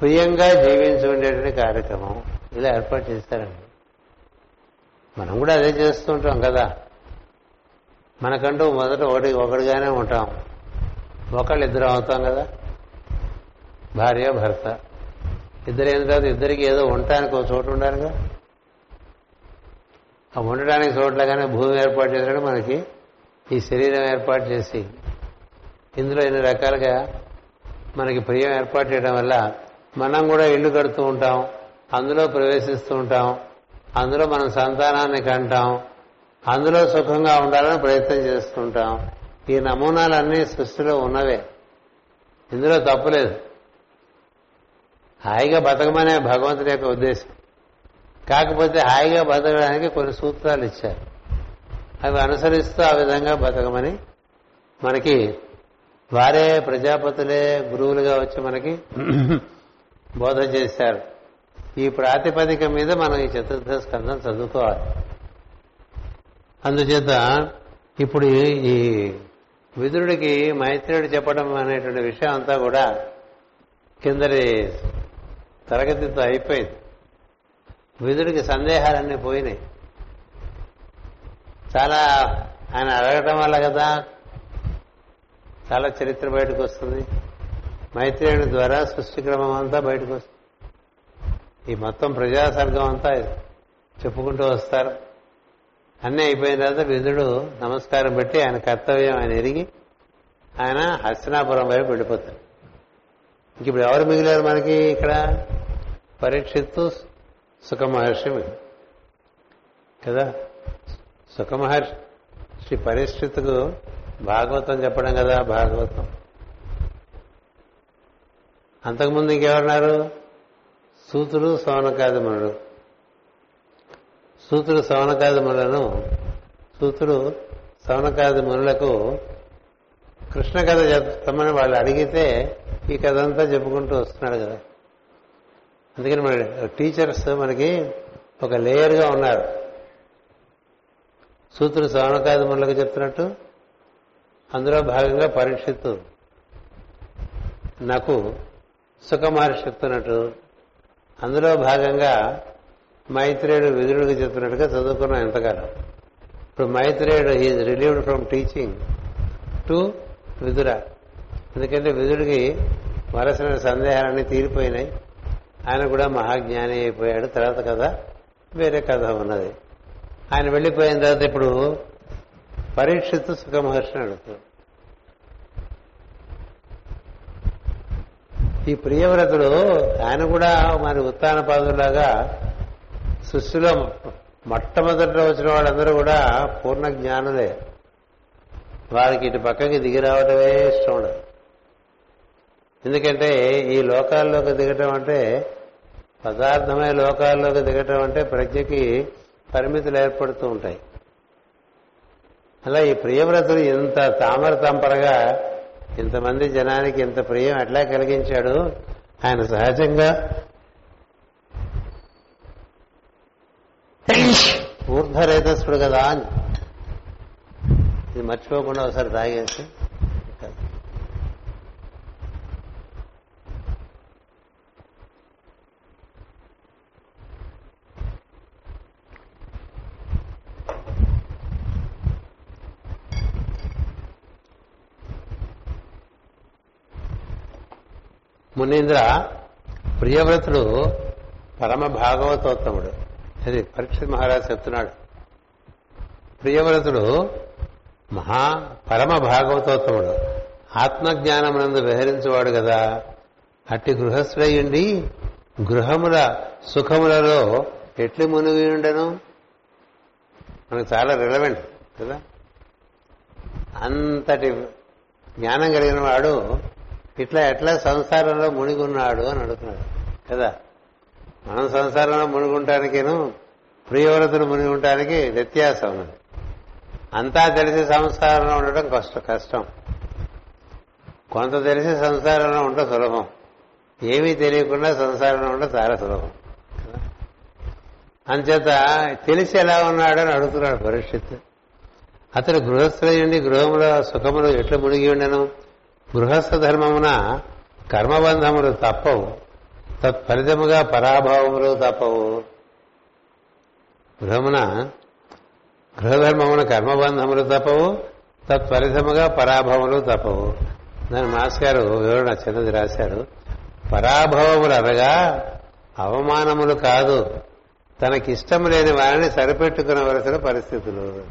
ప్రియంగా జీవించి ఉండేటువంటి కార్యక్రమం ఇలా ఏర్పాటు చేస్తారండి. మనం కూడా అదే చేస్తుంటాం కదా. మనకంటూ మొదట ఒకటి ఒకటిగానే ఉంటాం. ఒకళ్ళు ఇద్దరం అవుతాం కదా. భార్య భర్త. ఇద్దరైన తర్వాత ఇద్దరికి ఏదో ఉండటానికి ఒక చోటు ఉండాలిగా? ఆ ఉండటానికి చోట్లగానే భూమి ఏర్పాటు చేసినట్టు మనకి ఈ శరీరం ఏర్పాటు చేసి. ఇందులో ఎన్ని రకాలుగా మనకి ప్రియం ఏర్పాటు చేయడం వల్ల మనం కూడా ఇల్లు కడుతూ ఉంటాం అందులో ప్రవేశిస్తూ ఉంటాం అందులో మనం సంతానాన్ని కంటాం అందులో సుఖంగా ఉండాలని ప్రయత్నం చేస్తుంటాం ఈ నమూనాలన్నీ సృష్టిలో ఉన్నవే. ఇందులో తప్పులేదు హాయిగా బతకమనే భగవంతుని యొక్క ఉద్దేశం. కాకపోతే హాయిగా బతకడానికి కొన్ని సూత్రాలు ఇచ్చారు. అవి అనుసరిస్తూ ఆ విధంగా బతకమని మనకి వారే ప్రజాపతులే గురువులుగా వచ్చి మనకి బోధ చేశారు. ఈ ప్రాతిపదిక మీద మనం ఈ చతుర్థ స్కందం చదువుకోవాలి. అందుచేత ఇప్పుడు ఈ విదురుడికి మైత్రుడు చెప్పడం అనేటువంటి విషయం అంతా కూడా కిందరి తరగతితో అయిపోయింది. విధుడికి సందేహాలన్నీ పోయినాయి. చాలా ఆయన అడగటం వల్ల కదా చాలా చరిత్ర బయటకు వస్తుంది. మైత్రేయుని ద్వారా సృష్టి క్రమం అంతా బయటకు వస్తుంది. ఈ మొత్తం ప్రజాసర్గం అంతా చెప్పుకుంటూ వస్తారు. అన్నీ అయిపోయిన తర్వాత విధుడు నమస్కారం పెట్టి ఆయన కర్తవ్యం ఆయన ఎరిగి ఆయన హస్తినాపురం వైపు వెళ్ళిపోతాడు. ఇంక ఇప్పుడు ఎవరు మిగిలారు మనకి ఇక్కడ? పరీక్షిత్తు సుఖమహర్షి కదా? సుఖమహర్షి. శ్రీ పరిస్థితుకు భాగవతం చెప్పడం కదా భాగవతం. అంతకుముందు ఇంకెవరున్నారు? సూతుడు సౌనకాదిమునుడు సూతుడు సౌనకాదిములను సూతుడు సౌనకాదిమునులకు కృష్ణ కథ చెప్తామని వాళ్ళు అడిగితే ఈ కథ అంతా చెప్పుకుంటూ వస్తున్నాడు కదా. అందుకని మన టీచర్స్ మనకి ఒక లేయర్గా ఉన్నారు. సూత్రుడు సౌనకాదిములకు చెప్తున్నట్టు అందులో భాగంగా పరీక్షిత్తు నాకు సుఖమహర్షి చెప్తున్నట్టు అందులో భాగంగా మైత్రేయుడు విదురుడికి చెప్తున్నట్టుగా చదువుకున్నాం ఎంతకాలం ఇప్పుడు మైత్రేయుడు he's relieved from teaching to Vidura ఎందుకంటే విదుడికి వలసిన సందేహాలన్నీ తీరిపోయినాయి. ఆయన కూడా మహాజ్ఞాని అయిపోయాడు. తర్వాత కథ వేరే కథ ఉన్నది. ఆయన వెళ్ళిపోయిన తర్వాత ఇప్పుడు పరీక్షిత్తు సుఖమహర్షిని అడుగుతాడు ఈ ప్రియవ్రతుడు ఆయన కూడా మరి ఉత్తాన పాదులాగా సృష్టిలో మొట్టమొదట వచ్చిన వాళ్ళందరూ కూడా పూర్ణ జ్ఞానులే. వారికి ఇటు పక్కకి దిగి రావటమే ఇష్టం ఉండదు. ఎందుకంటే ఈ లోకాల్లోకి దిగటం అంటే పదార్థమైన లోకాల్లోకి దిగటం అంటే ప్రజ్ఞకి పరిమితులు ఏర్పడుతూ ఉంటాయి. అలా ఈ ప్రియవ్రతుడు ఇంత తామర తంపరగా ఇంతమంది జనానికి ఇంత ప్రియం ఎట్లా కలిగించాడు? ఆయన సహజంగా ఊర్ధరేతస్పుడు కదా అని. ఇది మర్చిపోకుండా ఒకసారి తాగేసి మునీంద్ర ప్రియవ్రతుడు పరమ భాగవతోత్తముడు. అది పరీక్ష మహారాజు చెప్తున్నాడు. ప్రియవ్రతుడు మహా పరమ భాగవతోత్తముడు ఆత్మజ్ఞానమునందు విహరించేవాడు కదా అట్టి గృహశ్రయుండి గృహముల సుఖములలో ఎట్లు మునిగి ఉండను మనకు చాలా రిలవెంట్ కదా? అంతటి జ్ఞానం కలిగిన వాడు ఇట్లా ఎట్లా సంసారంలో మునిగున్నాడు అని అడుగుతున్నాడు కదా? మనం సంసారంలో మునిగుంటానికేను ప్రియవ్రతులు మునిగుంటానికి వ్యత్యాసం ఉన్నది. అంతా తెలిసి సంసారంలో ఉండటం కష్ట కష్టం. కొంత తెలిసి సంసారంలో ఉండటం సులభం. ఏమీ తెలియకుండా సంసారంలో ఉండటం చాలా సులభం. అంచేత తెలిసి ఎలా ఉన్నాడని అడుగుతున్నాడు పరిస్థితి అతడు గృహస్థులయ్యండి గృహముల సుఖములు ఎట్లా మునిగి ఉండను? గృహస్థ ధర్మమున కర్మబంధములు తప్పవు. తత్ఫలితముగా పరాభవములు తప్పవు. గృహమున గృహధర్మమున కర్మబంధములు తప్పవు తత్ఫలితముగా పరాభవములు తప్పవు. దాని మాస్ గారు వివరణ చిన్నది రాశారు. పరాభవములు అనగా అవమానములు కాదు తనకిష్టం లేని వారిని సరిపెట్టుకునవలసిన పరిస్థితులు.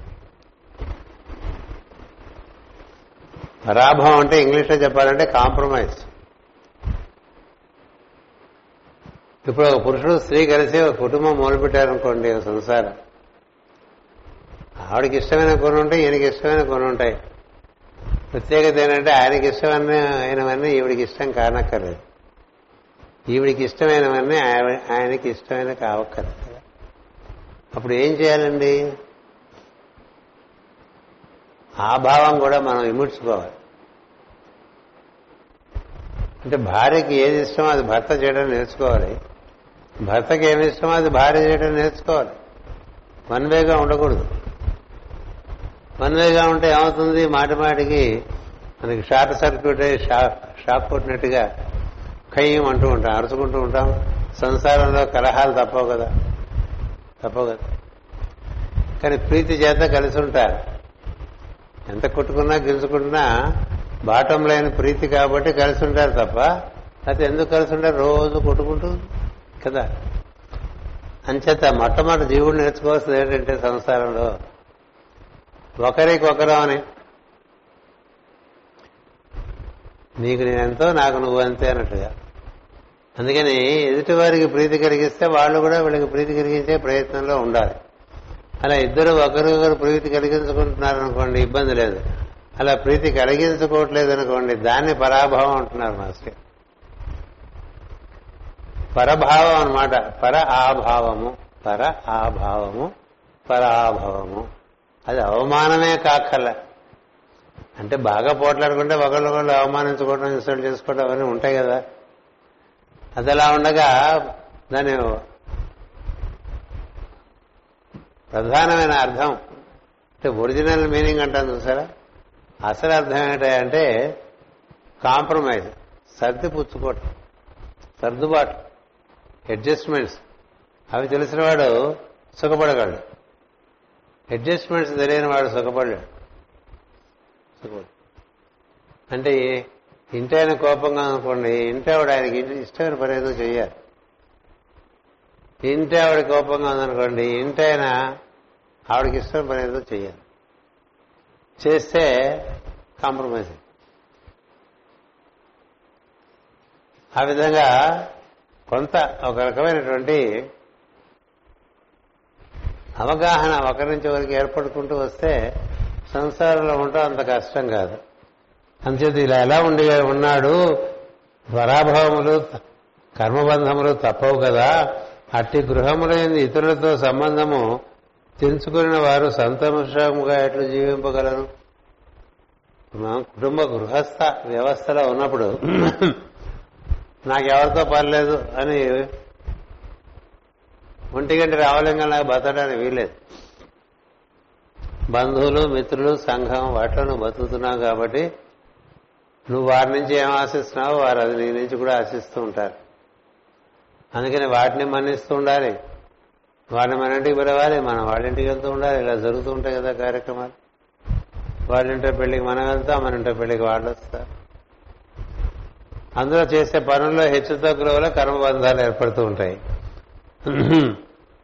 పరాభవం అంటే ఇంగ్లీష్లో చెప్పాలంటే కాంప్రమైజ్. ఇప్పుడు ఒక పురుషుడు స్త్రీ కలిసి ఒక కుటుంబం మొదలుపెట్టారనుకోండి సంసారం. ఆవిడకి ఇష్టమైన కొన్ని ఉంటాయి ఈయనకి ఇష్టమైన కొన్ని ఉంటాయి. ప్రత్యేకత ఏంటంటే ఆయనకి ఇష్టమైన అయినవన్నీ ఈవిడికి ఇష్టం కానక్కర్లేదు. ఈవిడికి ఇష్టమైనవన్నీ ఆయన- ఆయనకి ఇష్టమైన కావక్కర్లేదు. అప్పుడు ఏం చేయాలండి? ఆ భావం కూడా మనం ఇముడ్చుకోవాలి. అంటే భార్యకి ఏది ఇష్టమో అది భర్త చేయడం నేర్చుకోవాలి. భర్తకి ఏమి ఇష్టమో అది భార్య చేయడం నేర్చుకోవాలి. వన్ వేగా ఉండకూడదు. వన్ వేగా ఉంటే ఏమవుతుంది? మాటి మాటికి మనకి షార్ట్ సర్క్యూట్ అయ్యి షాక్ షాక్ కొట్టినట్టుగా ఖయ్యం అంటూ ఉంటాం అరుచుకుంటూ ఉంటాం. సంసారంలో కలహాలు తప్పవు కదా. తప్పవు కదా. కానీ ప్రీతి చేత కలిసి ఉంటారు. ఎంత కొట్టుకున్నా గెలుచుకుంటున్నా బాటం లైన్ ప్రీతి కాబట్టి కలిసి ఉంటారు తప్ప అయితే ఎందుకు కలిసి ఉంటారు? రోజు కొట్టుకుంటూ కదా. అంచేత మొట్టమొదటి జీవుడు నేర్చుకోవాల్సింది ఏంటంటే సంసారంలో ఒకరికొకరు అని. నీకు నేనెంతో నాకు నువ్వు అంతే అన్నట్టుగా. అందుకని ఎదుటి వారికి ప్రీతి కలిగిస్తే వాళ్ళు కూడా వీళ్ళకి ప్రీతి కలిగించే ప్రయత్నంలో ఉండాలి. అలా ఇద్దరు ఒకరికొకరు ప్రీతి కలిగించుకుంటున్నారు అనుకోండి ఇబ్బంది లేదు. అలా ప్రీతి కలిగించుకోవట్లేదు అనుకోండి దాన్ని పరాభావం అంటున్నారు మాస్టర్. పరభావం అన్నమాట. పర ఆభావము పర ఆభావము పరాభావము. అది అవమానమే కాకల. అంటే బాగా పోట్లాడుకుంటే ఒకళ్ళొకళ్ళు అవమానించుకోవడం ఇన్సల్ట్ చేసుకోవడం అవన్నీ ఉంటాయి కదా. అది అలా ఉండగా దాని ప్రధానమైన అర్థం. అంటే ఒరిజినల్ మీనింగ్ అంటాను చూసారా? అసలు అర్థం ఏంటంటే కాంప్రమైజ్ సర్ది పుచ్చుకోవటం సర్దుబాటు అడ్జస్ట్మెంట్స్. అవి తెలిసిన వాడు సుఖపడగలడు. అడ్జస్ట్మెంట్స్ తెలియని వాడు సుఖపడ్డాడు అంటే ఇంటి ఆయన కోపంగా అనుకోండి ఇంటి ఆవిడ ఆయనకి ఇంటి ఇష్టమైన పని ఏదో చెయ్యాలి. ఇంటి ఆవిడ కోపంగా ఉందనుకోండి ఇంటి ఆయన ఆవిడకి ఇష్టమైన పని ఏదో చెయ్యాలి. చేస్తే కాంప్రమైజ్ ఆ విధంగా కొంత ఒక రకమైనటువంటి అవగాహన ఒకరి నుంచి ఒకరికి ఏర్పడుకుంటూ వస్తే సంసారంలో ఉండటం అంత కష్టం కాదు. అంతేత ఇలా ఎలా ఉండి ఉన్నాడు? పరాభవములు కర్మబంధములు తప్పవు కదా. అట్టి గృహములైన ఇతరులతో సంబంధము తెంచుకున్న వారు సంతోషముగా ఎట్లు జీవింపగలను మనం కుటుంబ గృహస్థ వ్యవస్థలో ఉన్నప్పుడు నాకెవరితో పర్లేదు అని ఒంటిగంటి నాకు బతకడానికి వీలేదు బంధువులు మిత్రులు సంఘం వాటిలో నువ్వు బతుకుతున్నావు కాబట్టి నువ్వు వారి నుంచి ఏం ఆశిస్తున్నావో వారు అది నీ నుంచి కూడా ఆశిస్తూ ఉంటారు. అందుకని వాటిని మన్నిస్తూ ఉండాలి. వారిని మన ఇంటికి పిలవాలి మనం వాళ్ళింటికి వెళ్తూ ఉండాలి. ఇలా జరుగుతూ ఉంటాయి కదా కార్యక్రమాలు. వాళ్ళ పెళ్ళికి మనం వెళ్తాం మన ఇంట్లో పెళ్ళికి వాళ్ళు వస్తారు. అందులో చేసే పనుల్లో హెచ్చుతగ్గుల వల్ల కర్మబంధాలు ఏర్పడుతూ ఉంటాయి.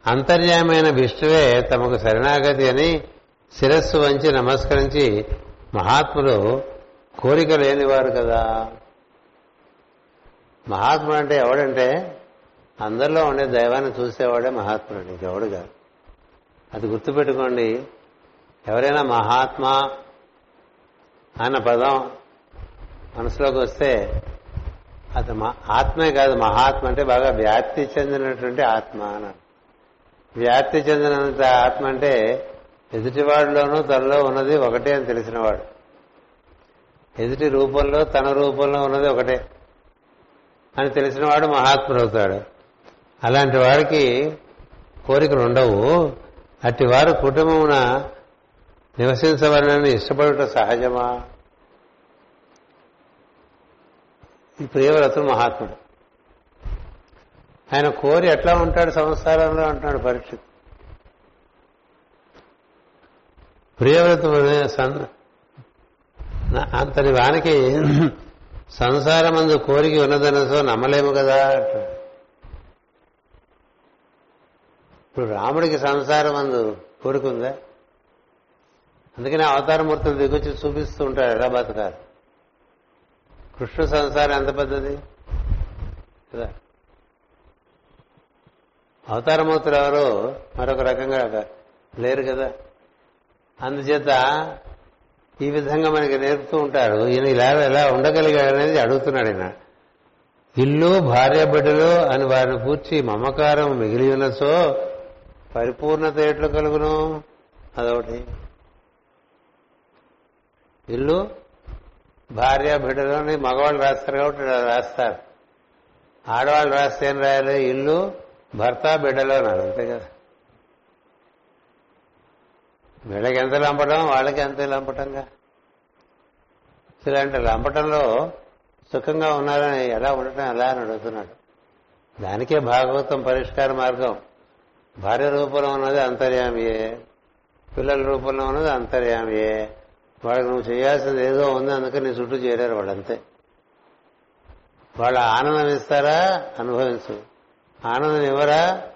అంతర్యామైన విష్ణువే తమకు శరణాగతి అని శిరస్సు వంచి నమస్కరించి మహాత్ములు కోరిక లేనివారు కదా. మహాత్ముడు అంటే ఎవడంటే అందరిలో ఉండే దైవాన్ని చూసేవాడే మహాత్ముడు ఇంకెవడు కాదు. అది గుర్తుపెట్టుకోండి. ఎవరైనా మహాత్మా అన్న పదం మనసులోకి వస్తే అది ఆత్మే కాదు మహాత్మ అంటే బాగా వ్యాప్తి చెందినటువంటి ఆత్మ అని వ్యాప్తి చెందినంత ఆత్మ అంటే ఎదుటివాడిలోనూ తనలో ఉన్నది ఒకటే అని తెలిసినవాడు. ఎదుటి రూపంలో తన రూపంలో ఉన్నది ఒకటే అని తెలిసినవాడు మహాత్ముడు అవుతాడు అలాంటి వాడికి కోరికలు ఉండవు. అట్టి వారు కుటుంబమున నివసించవలనని ఇష్టపడటం సహజమా? ఈ ప్రియవ్రతుడు మహాత్ముడు. ఆయన కోరి ఎట్లా ఉంటాడు సంసారంలో అంటున్నాడు పరీక్ష ప్రియవ్రతుడు అంతటి వానికి సంసారమందు కోరిక ఉన్నదనసో నమ్మలేము కదా ఇప్పుడు రాముడికి సంసారం అందు కోరుకుందా అందుకని అవతారమూర్తులు దిగొచ్చి చూపిస్తూ ఉంటాడు ఎలా బతకాలి కృష్ణ సంసారం ఎంత పెద్దది? కదా. అవతారమూర్తులు ఎవరు మరొక రకంగా లేరు కదా. అందుచేత ఈ విధంగా మనకి నేర్పుతూ ఉంటారు. ఈయన ఇలా ఎలా ఉండగలిగాడు అనేది అడుగుతున్నాడు ఈయన. ఇల్లు భార్య బిడ్డలు అని వారిని పూర్చి మమకారం మిగిలి ఉన్నసో పరిపూర్ణత ఎట్లు కలుగును? అదొకటి. ఇల్లు భార్య బిడ్డలోని మగవాళ్ళు రాస్తారు కాబట్టి రాస్తారు. ఆడవాళ్ళు రాస్తే ఏం రాయాలి? ఇల్లు భర్త బిడ్డలో అన్నారు అంతే కదా. వీళ్ళకి ఎంత లంపటం? వాళ్ళకి అంతే లంపటంగా. ఇలాంటి లంపటంలో సుఖంగా ఉన్నారని ఎలా ఉండటం ఎలా అని అడుగుతున్నాడు. దానికే భాగవతం పరిష్కార మార్గం. భార్య రూపంలో ఉన్నది అంతర్యామియే. పిల్లల రూపంలో ఉన్నది అంతర్యామియే. వాళ్ళకి నువ్వు చేయాల్సింది ఏదో ఉంది అందుకని నీ చుట్టూ చేరారు వాళ్ళంతే వాళ్ళ ఆనందం ఇస్తారా? అనుభవించు. ఆనందం ఇవ్వరా?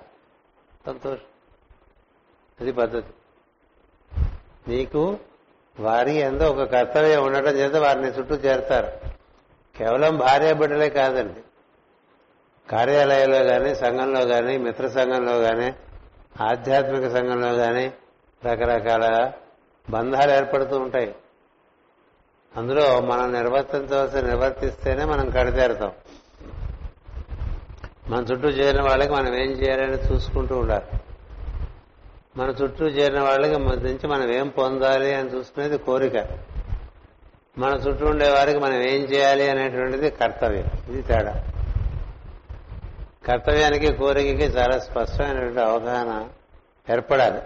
సంతోషం. అది పద్ధతి. నీకు వారి ఎంతో ఒక కర్తవ్యం ఉండటం చేత వారిని చుట్టూ చేరతారు. కేవలం భార్య బిడ్డలే కాదండి. కార్యాలయంలో కానీ సంఘంలో కానీ మిత్ర సంఘంలో కానీ ఆధ్యాత్మిక సంఘంలో కానీ రకరకాల బంధాలు ఏర్పడుతూ ఉంటాయి. అందులో మనం నిర్వర్తించవలసి నిర్వర్తిస్తేనే మనం కడితేరుతాం. మన చుట్టూ చేరిన వాళ్ళకి మనం ఏం చేయాలని చూసుకుంటూ ఉండాలి. మన చుట్టూ చేరిన వాళ్ళకి నుంచి మనం ఏం పొందాలి అని చూసుకునేది కోరిక. మన చుట్టూ ఉండే వారికి మనం ఏం చేయాలి అనేటువంటిది కర్తవ్యం. ఇది తేడా. కర్తవ్యానికి కోరికకి చాలా స్పష్టమైనటువంటి అవగాహన ఏర్పడాలి.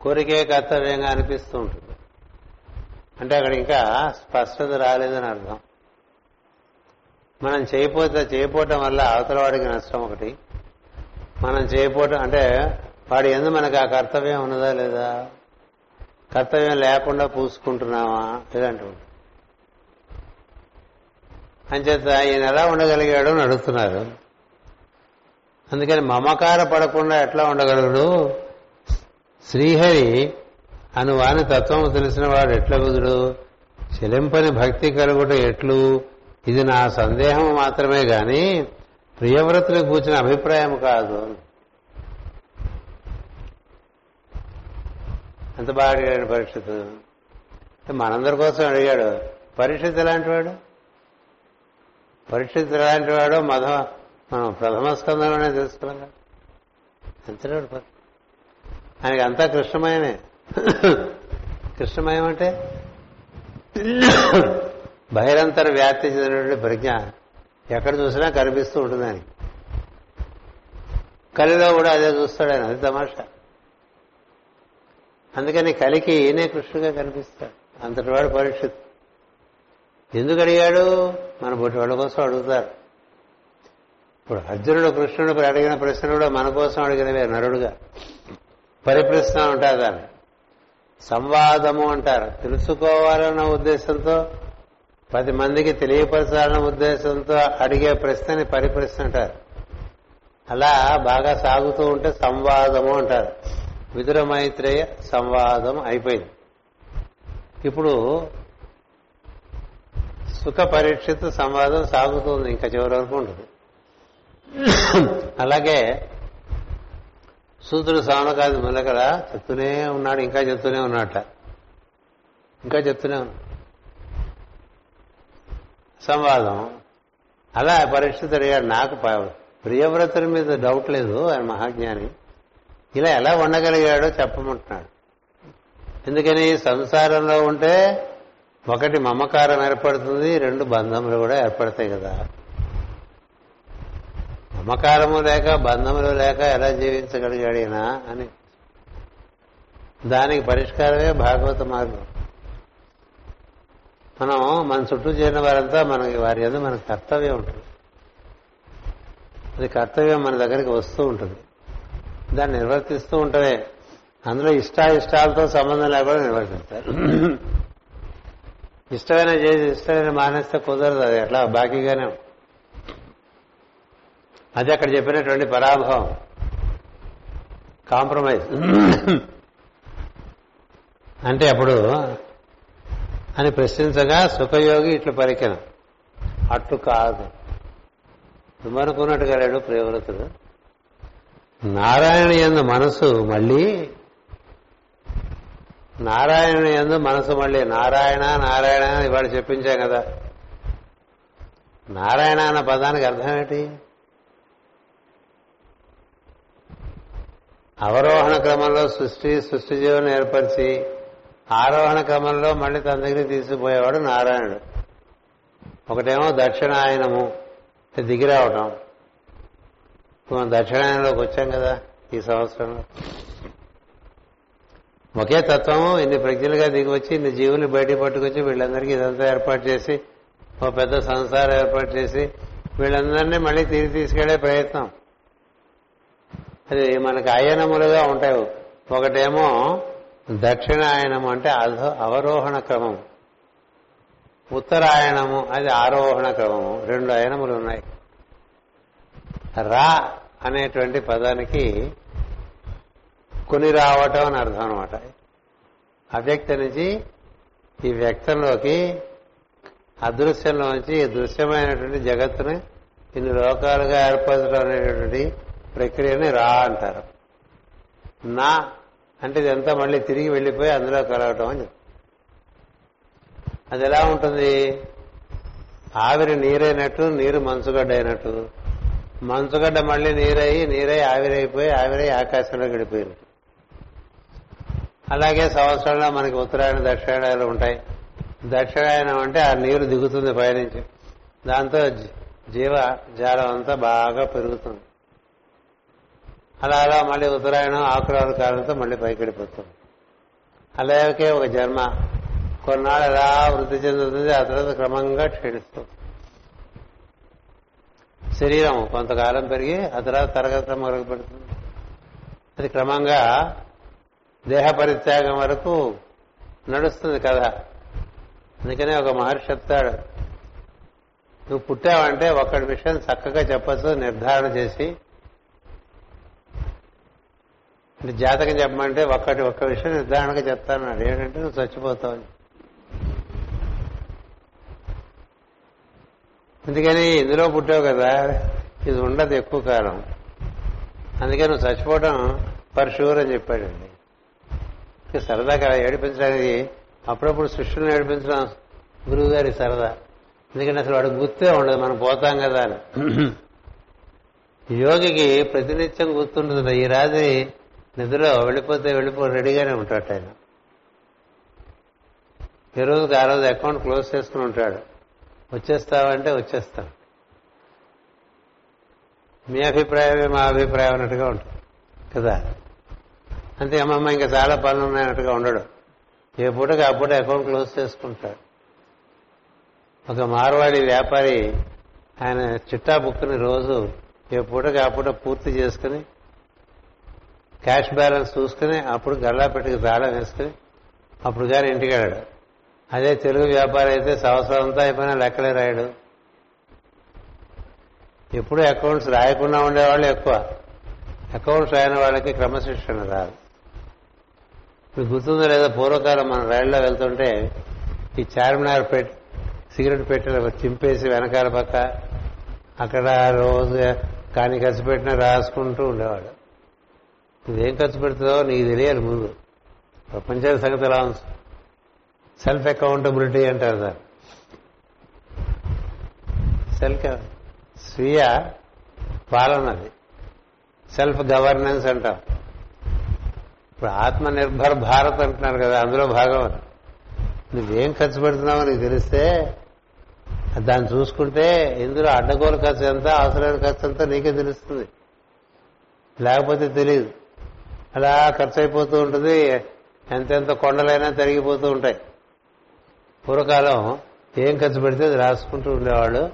కోరికే కర్తవ్యంగా అనిపిస్తూ ఉంటుంది. అంటే అక్కడ ఇంకా స్పష్టత రాలేదని అర్థం. మనం చేయపోతే చేయపోవటం వల్ల అవతల వాడికి నష్టం ఒకటి. మనం చేయపోవటం అంటే వాడి ఎందు మనకు ఆ కర్తవ్యం ఉన్నదా లేదా? కర్తవ్యం లేకుండా పూసుకుంటున్నావా? ఇలాంటివి. అంచేత ఈయన ఎలా ఉండగలిగాడు అని అడుగుతున్నారు. అందుకని మమకార పడకుండా ఎట్లా ఉండగలడు శ్రీహరి అను వాని తత్వము తెలిసిన వాడు ఎట్ల బుధుడు? చెలింపని భక్తి కలుగుట ఎట్లు? ఇది నా సందేహం మాత్రమే గాని ప్రియవ్రతుని కూర్చిన అభిప్రాయం కాదు. ఎంత బాగా అడిగాడు పరీక్షిత్? మనందరి కోసం అడిగాడు. పరీక్షిత్ ఎలాంటి వాడు? పరీక్షిత్ ఎలాంటి వాడో మధ మనం ప్రథమ స్కందంలోనే తెలుసుకున్నాం కదా ఎంత ఆయనకి అంతా కృష్ణమయమే. కృష్ణమయం అంటే బహిరంతర వ్యాప్తి చెందినటువంటి ప్రజ్ఞ. ఎక్కడ చూసినా కనిపిస్తూ ఉంటుంది ఆయన కలిలో కూడా అదే చూస్తాడు ఆయన అది తమాషా. అందుకని కలికి ఈయనే కృష్ణుగా కనిపిస్తాడు. అంతటి వాడు పరీక్షిత్ ఎందుకు అడిగాడు? మన బొట్టి వాళ్ళ కోసం అడుగుతారు. ఇప్పుడు అర్జునుడు కృష్ణుడు అడిగిన ప్రశ్న కూడా మన కోసం అడిగినవే నరుడుగా. పరిప్రశ్న ఉంటారు దాన్ని. సంవాదము అంటారు. తెలుసుకోవాలన్న ఉద్దేశంతో పది మందికి తెలియపరచాలన్న ఉద్దేశంతో అడిగే ప్రశ్నని పరిప్రశ్న అంటారు. అలా బాగా సాగుతూ ఉంటే సంవాదము అంటారు. విదుర మైత్రేయ సంవాదం అయిపోయింది. ఇప్పుడు సుఖ పరీక్షిత సంవాదం సాగుతుంది ఇంకా చివరి వరకు ఉంటుంది. అలాగే సూత్రుడు సామకాది మొలకల చెప్తూనే ఉన్నాడు ఇంకా చెప్తూనే ఉన్నట్ట ఇంకా చెప్తూనే ఉన్నా సంవాదం. అలా పరీక్షిత్ అడిగాడు నాకు ప్రియవ్రతుల మీద డౌట్ లేదు ఆయన మహాజ్ఞాని. ఇలా ఎలా ఉండగలిగాడో చెప్పమంటున్నాడు. ఎందుకని? సంసారంలో ఉంటే ఒకటి మమకారం ఏర్పడుతుంది రెండు బంధములు కూడా ఏర్పడతాయి కదా. మమకారము లేక బంధములు లేక ఎలా జీవించగలిగాడు అని. దానికి పరిష్కారమే భాగవత మార్గం. మనం మన చుట్టూ చేరిన వారంతా మనకి వారి మీద మన కర్తవ్యం ఉంటుంది. అది కర్తవ్యం మన దగ్గరికి వస్తూ ఉంటుంది. దాన్ని నిర్వర్తిస్తూ ఉంటమే. అందులో ఇష్టాయిష్టాలతో సంబంధం లేకుండా నిర్వర్తిస్తారు. ఇష్టమైన చేసి ఇష్టమైన మానేస్తే కుదరదు అది. అట్లా బాకీగానే ఉంటుంది. అది అక్కడ చెప్పినటువంటి పరాభవం. కాంప్రమైజ్. అంటే అప్పుడు అని ప్రశ్నించగా సుఖయోగి ఇట్లు పరికిన అట్టు కాదు. నువ్వనుకున్నట్టుగా లేడు ప్రియవ్రతుడు. నారాయణ ఎందు మనసు మళ్ళీ నారాయణ ఎందు మనసు మళ్ళీ నారాయణ నారాయణ అని ఇవాళ చెప్పించాం కదా. నారాయణ అన్న పదానికి అర్థం ఏంటి? అవరోహణ క్రమంలో సృష్టి సృష్టి జీవనం ఏర్పరిచి ఆరోహణ క్రమంలో మళ్ళీ తన దగ్గరికి తీసుకుపోయేవాడు నారాయణుడు. ఒకటేమో దక్షిణాయనము. దిగిరావటం మనం దక్షిణాయనంలోకి వచ్చాం కదా ఈ సంవత్సరంలో. ఒకే తత్వము ఇన్ని ప్రజ్ఞలుగా దిగివచ్చి ఇన్ని జీవులు బయటికి పట్టుకొచ్చి వీళ్ళందరికీ ఇదంతా ఏర్పాటు చేసి ఓ పెద్ద సంసారం ఏర్పాటు చేసి వీళ్ళందరినీ మళ్ళీ తిరిగి తీసుకెళ్ళే ప్రయత్నం. అది మనకు అయనములుగా ఉంటాయి. ఒకటేమో దక్షిణాయనము అంటే అవరోహణ క్రమం. ఉత్తరాయణము అది ఆరోహణ క్రమము. రెండు అయనములు ఉన్నాయి. రా అనేటువంటి పదానికి కొని రావటం అని అర్థం అనమాట అవ్యక్త నుంచి ఈ వ్యక్తంలోకి అదృశ్యంలోంచి ఈ దృశ్యమైనటువంటి జగత్తుని ఇన్ని లోకాలుగా ఏర్పరచడం అనేటువంటి ప్రక్రియని రా అంటారు. నా అంటే ఇదంతా మళ్ళీ తిరిగి వెళ్ళిపోయి అందులో కలగటం అని అది ఎలా ఉంటుంది? ఆవిరి నీరైనట్టు నీరు మంచుగడ్డ అయినట్టు మంచుగడ్డ మళ్ళీ నీరయ్యి నీరై ఆవిరైపోయి ఆవిరై ఆకాశంలో గడిపోయింది. అలాగే సంవత్సరంలో మనకి ఉత్తరాయణ దక్షిణాయనాలు ఉంటాయి. దక్షిణాయనం అంటే ఆ నీరు దిగుతుంది పైనుంచి. దాంతో జీవ జాలం అంతా బాగా పెరుగుతుంది. అలా అలా మళ్ళీ ఉత్తరాయణం ఆకురాలు కాలంతో మళ్ళీ పైకెడిపోతుంది అలాగే ఒక జన్మ. కొన్నాళ్ళు ఎలా వృద్ధి చెందుతుంది ఆ తర్వాత క్రమంగా క్షీణిస్తుంది శరీరం కొంతకాలం పెరిగి ఆ తర్వాత తరగతి మొదలు పెడుతుంది. అది క్రమంగా దేహ పరిత్యాగం వరకు నడుస్తుంది కదా అందుకనే ఒక మహర్షి చెప్తాడు నువ్వు పుట్టావంటే ఒక్కడి విషయం చక్కగా చెప్పచ్చు నిర్ధారణ చేసి అంటే జాతకం చెప్పమంటే ఒక్కటి ఒక్క విషయం నిర్ధారణగా చెప్తానన్నాడు ఏంటంటే నువ్వు చచ్చిపోతావు. అందుకని ఇందులో పుట్టావు కదా ఇది ఉండదు ఎక్కువ కాలం. అందుకని నువ్వు చచ్చిపోవడం ఫర్ షూర్ అని చెప్పాడండి. ఇక సరదాగా ఏడిపించడానికి అప్పుడప్పుడు సృష్టిని ఏడిపించడం గురువు గారి సరదా. ఎందుకంటే అసలు వాడికి గుర్తే ఉండదు మనం పోతాం కదా అని. యోగికి ప్రతినిత్యం గుర్తుంటుంది ఈ రాత్రి నిద్రలో వెళ్ళిపోతే వెళ్ళిపో రెడీగానే ఉంటాడు ఆయన. ఏ రోజుకి ఆ రోజు అకౌంట్ క్లోజ్ చేసుకుని ఉంటాడు. వచ్చేస్తావంటే వచ్చేస్తాం. మీ అభిప్రాయమే మా అభిప్రాయం అన్నట్టుగా ఉంటుంది. కదా? అంతే అమ్మమ్మ ఇంకా చాలా పనులు ఉన్నాయన్నట్టుగా ఉండడు. ఏ పూటకి ఆ పూట అకౌంట్ క్లోజ్ చేసుకుంటాడు. ఒక మార్వాడి వ్యాపారి ఆయన చిట్టా బుక్ని రోజు ఏ పూటకి ఆ పూట పూర్తి చేసుకుని క్యాష్ బ్యాలెన్స్ చూసుకుని అప్పుడు గల్లా పెట్టుకు తాళం వేసుకుని అప్పుడు కానీ ఇంటికి వెళ్ళాడు అదే తెలుగు వ్యాపారం అయితే సంవత్సరం అంతా అయిపోయినా లెక్కలే రాయడు. ఎప్పుడు అకౌంట్స్ రాయకుండా ఉండేవాళ్ళు ఎక్కువ. అకౌంట్స్ రాయని వాళ్ళకి క్రమశిక్షణ రాదు. మీకు గుర్తుందో లేదా పూర్వకాలం మనం రైల్లో వెళ్తుంటే ఈ చార్మినార్ పెట్ సిగరెట్ పెట్టిన చింపేసి వెనకాల పక్క అక్కడ రోజు కానీ ఖర్చు పెట్టినా రాసుకుంటూ ఉండేవాడు. నువ్వేం ఖర్చు పెడుతున్నావో నీకు తెలియాలి ముందు. ప్రపంచానికి సంగతి ఎలా ఉంది? సెల్ఫ్ అకౌంటబిలిటీ అంటారు సార్. సెల్ఫ్ స్వీయ పాలనది సెల్ఫ్ గవర్నెన్స్ అంటాం. ఇప్పుడు ఆత్మ నిర్భర్ భారత్ అంటున్నారు కదా అందులో భాగం నువ్వేం ఖర్చు పెడుతున్నావో నీకు తెలిస్తే దాన్ని చూసుకుంటే ఇందులో అడ్డగోలు ఖర్చు ఎంత అవసరమైన ఖర్చు ఎంత నీకే తెలుస్తుంది. లేకపోతే తెలియదు. అలా ఖర్చు అయిపోతూ ఉంటుంది. ఎంతెంత కొండలైనా తరిగిపోతూ ఉంటాయి. పూర్వకాలం ఏం ఖర్చు పెడితే అది రాసుకుంటూ ఉండేవాళ్ళు.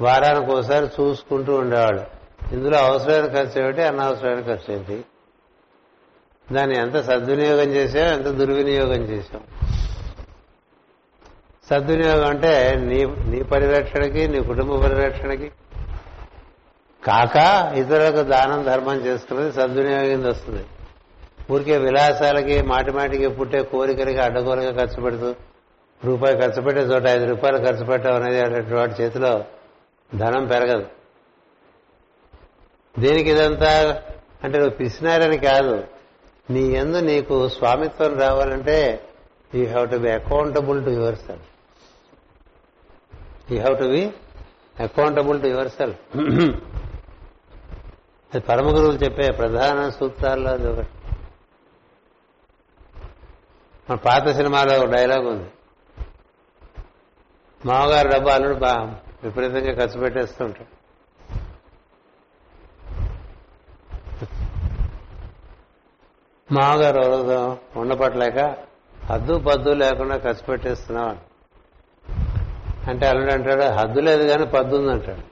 వారానికి ఒకసారి చూసుకుంటూ ఉండేవాళ్ళు. ఇందులో అవసరమైన ఖర్చు ఏమిటి? అనవసరమైన ఖర్చు ఏంటి దాన్ని ఎంత సద్వినియోగం చేసాం ఎంత దుర్వినియోగం చేసాం సద్వినియోగం అంటే నీ నీ పరిరక్షణకి నీ కుటుంబ పరిరక్షణకి. కాక ఇతరులకు దానం ధర్మం చేసుకున్నది సద్వినియోగం వస్తుంది. ఊరికే విలాసాలకి మాటిమాటికి పుట్టే కోరికలకి అడ్డగోలుగా ఖర్చు పెడుతూ రూపాయి ఖర్చు పెట్టే చోట ఐదు రూపాయలు ఖర్చు పెట్టాం అనేది అటువంటి వాటి చేతిలో ధనం పెరగదు. దీనికి ఇదంతా అంటే నువ్వు పిసినారని కాదు. నీ ఎందు నీకు స్వామిత్వం రావాలంటే you have to be accountable to yourself you have to be accountable to yourself అది పరమ గురువులు చెప్పే ప్రధాన సూత్రాల్లో అది ఒకటి. మన పాత సినిమాలో ఒక డైలాగ్ ఉంది. మామగారు డబ్బు అల్లుడు బా విపరీతంగా ఖర్చు పెట్టేస్తుంటాడు మామగారు రోజు ఉండపట్లేక హద్దు పద్దు లేకుండా ఖర్చు పెట్టేస్తున్నావు అంటే అల్లుడు అంటాడు హద్దు లేదు కానీ పద్దు ఉందంటాడు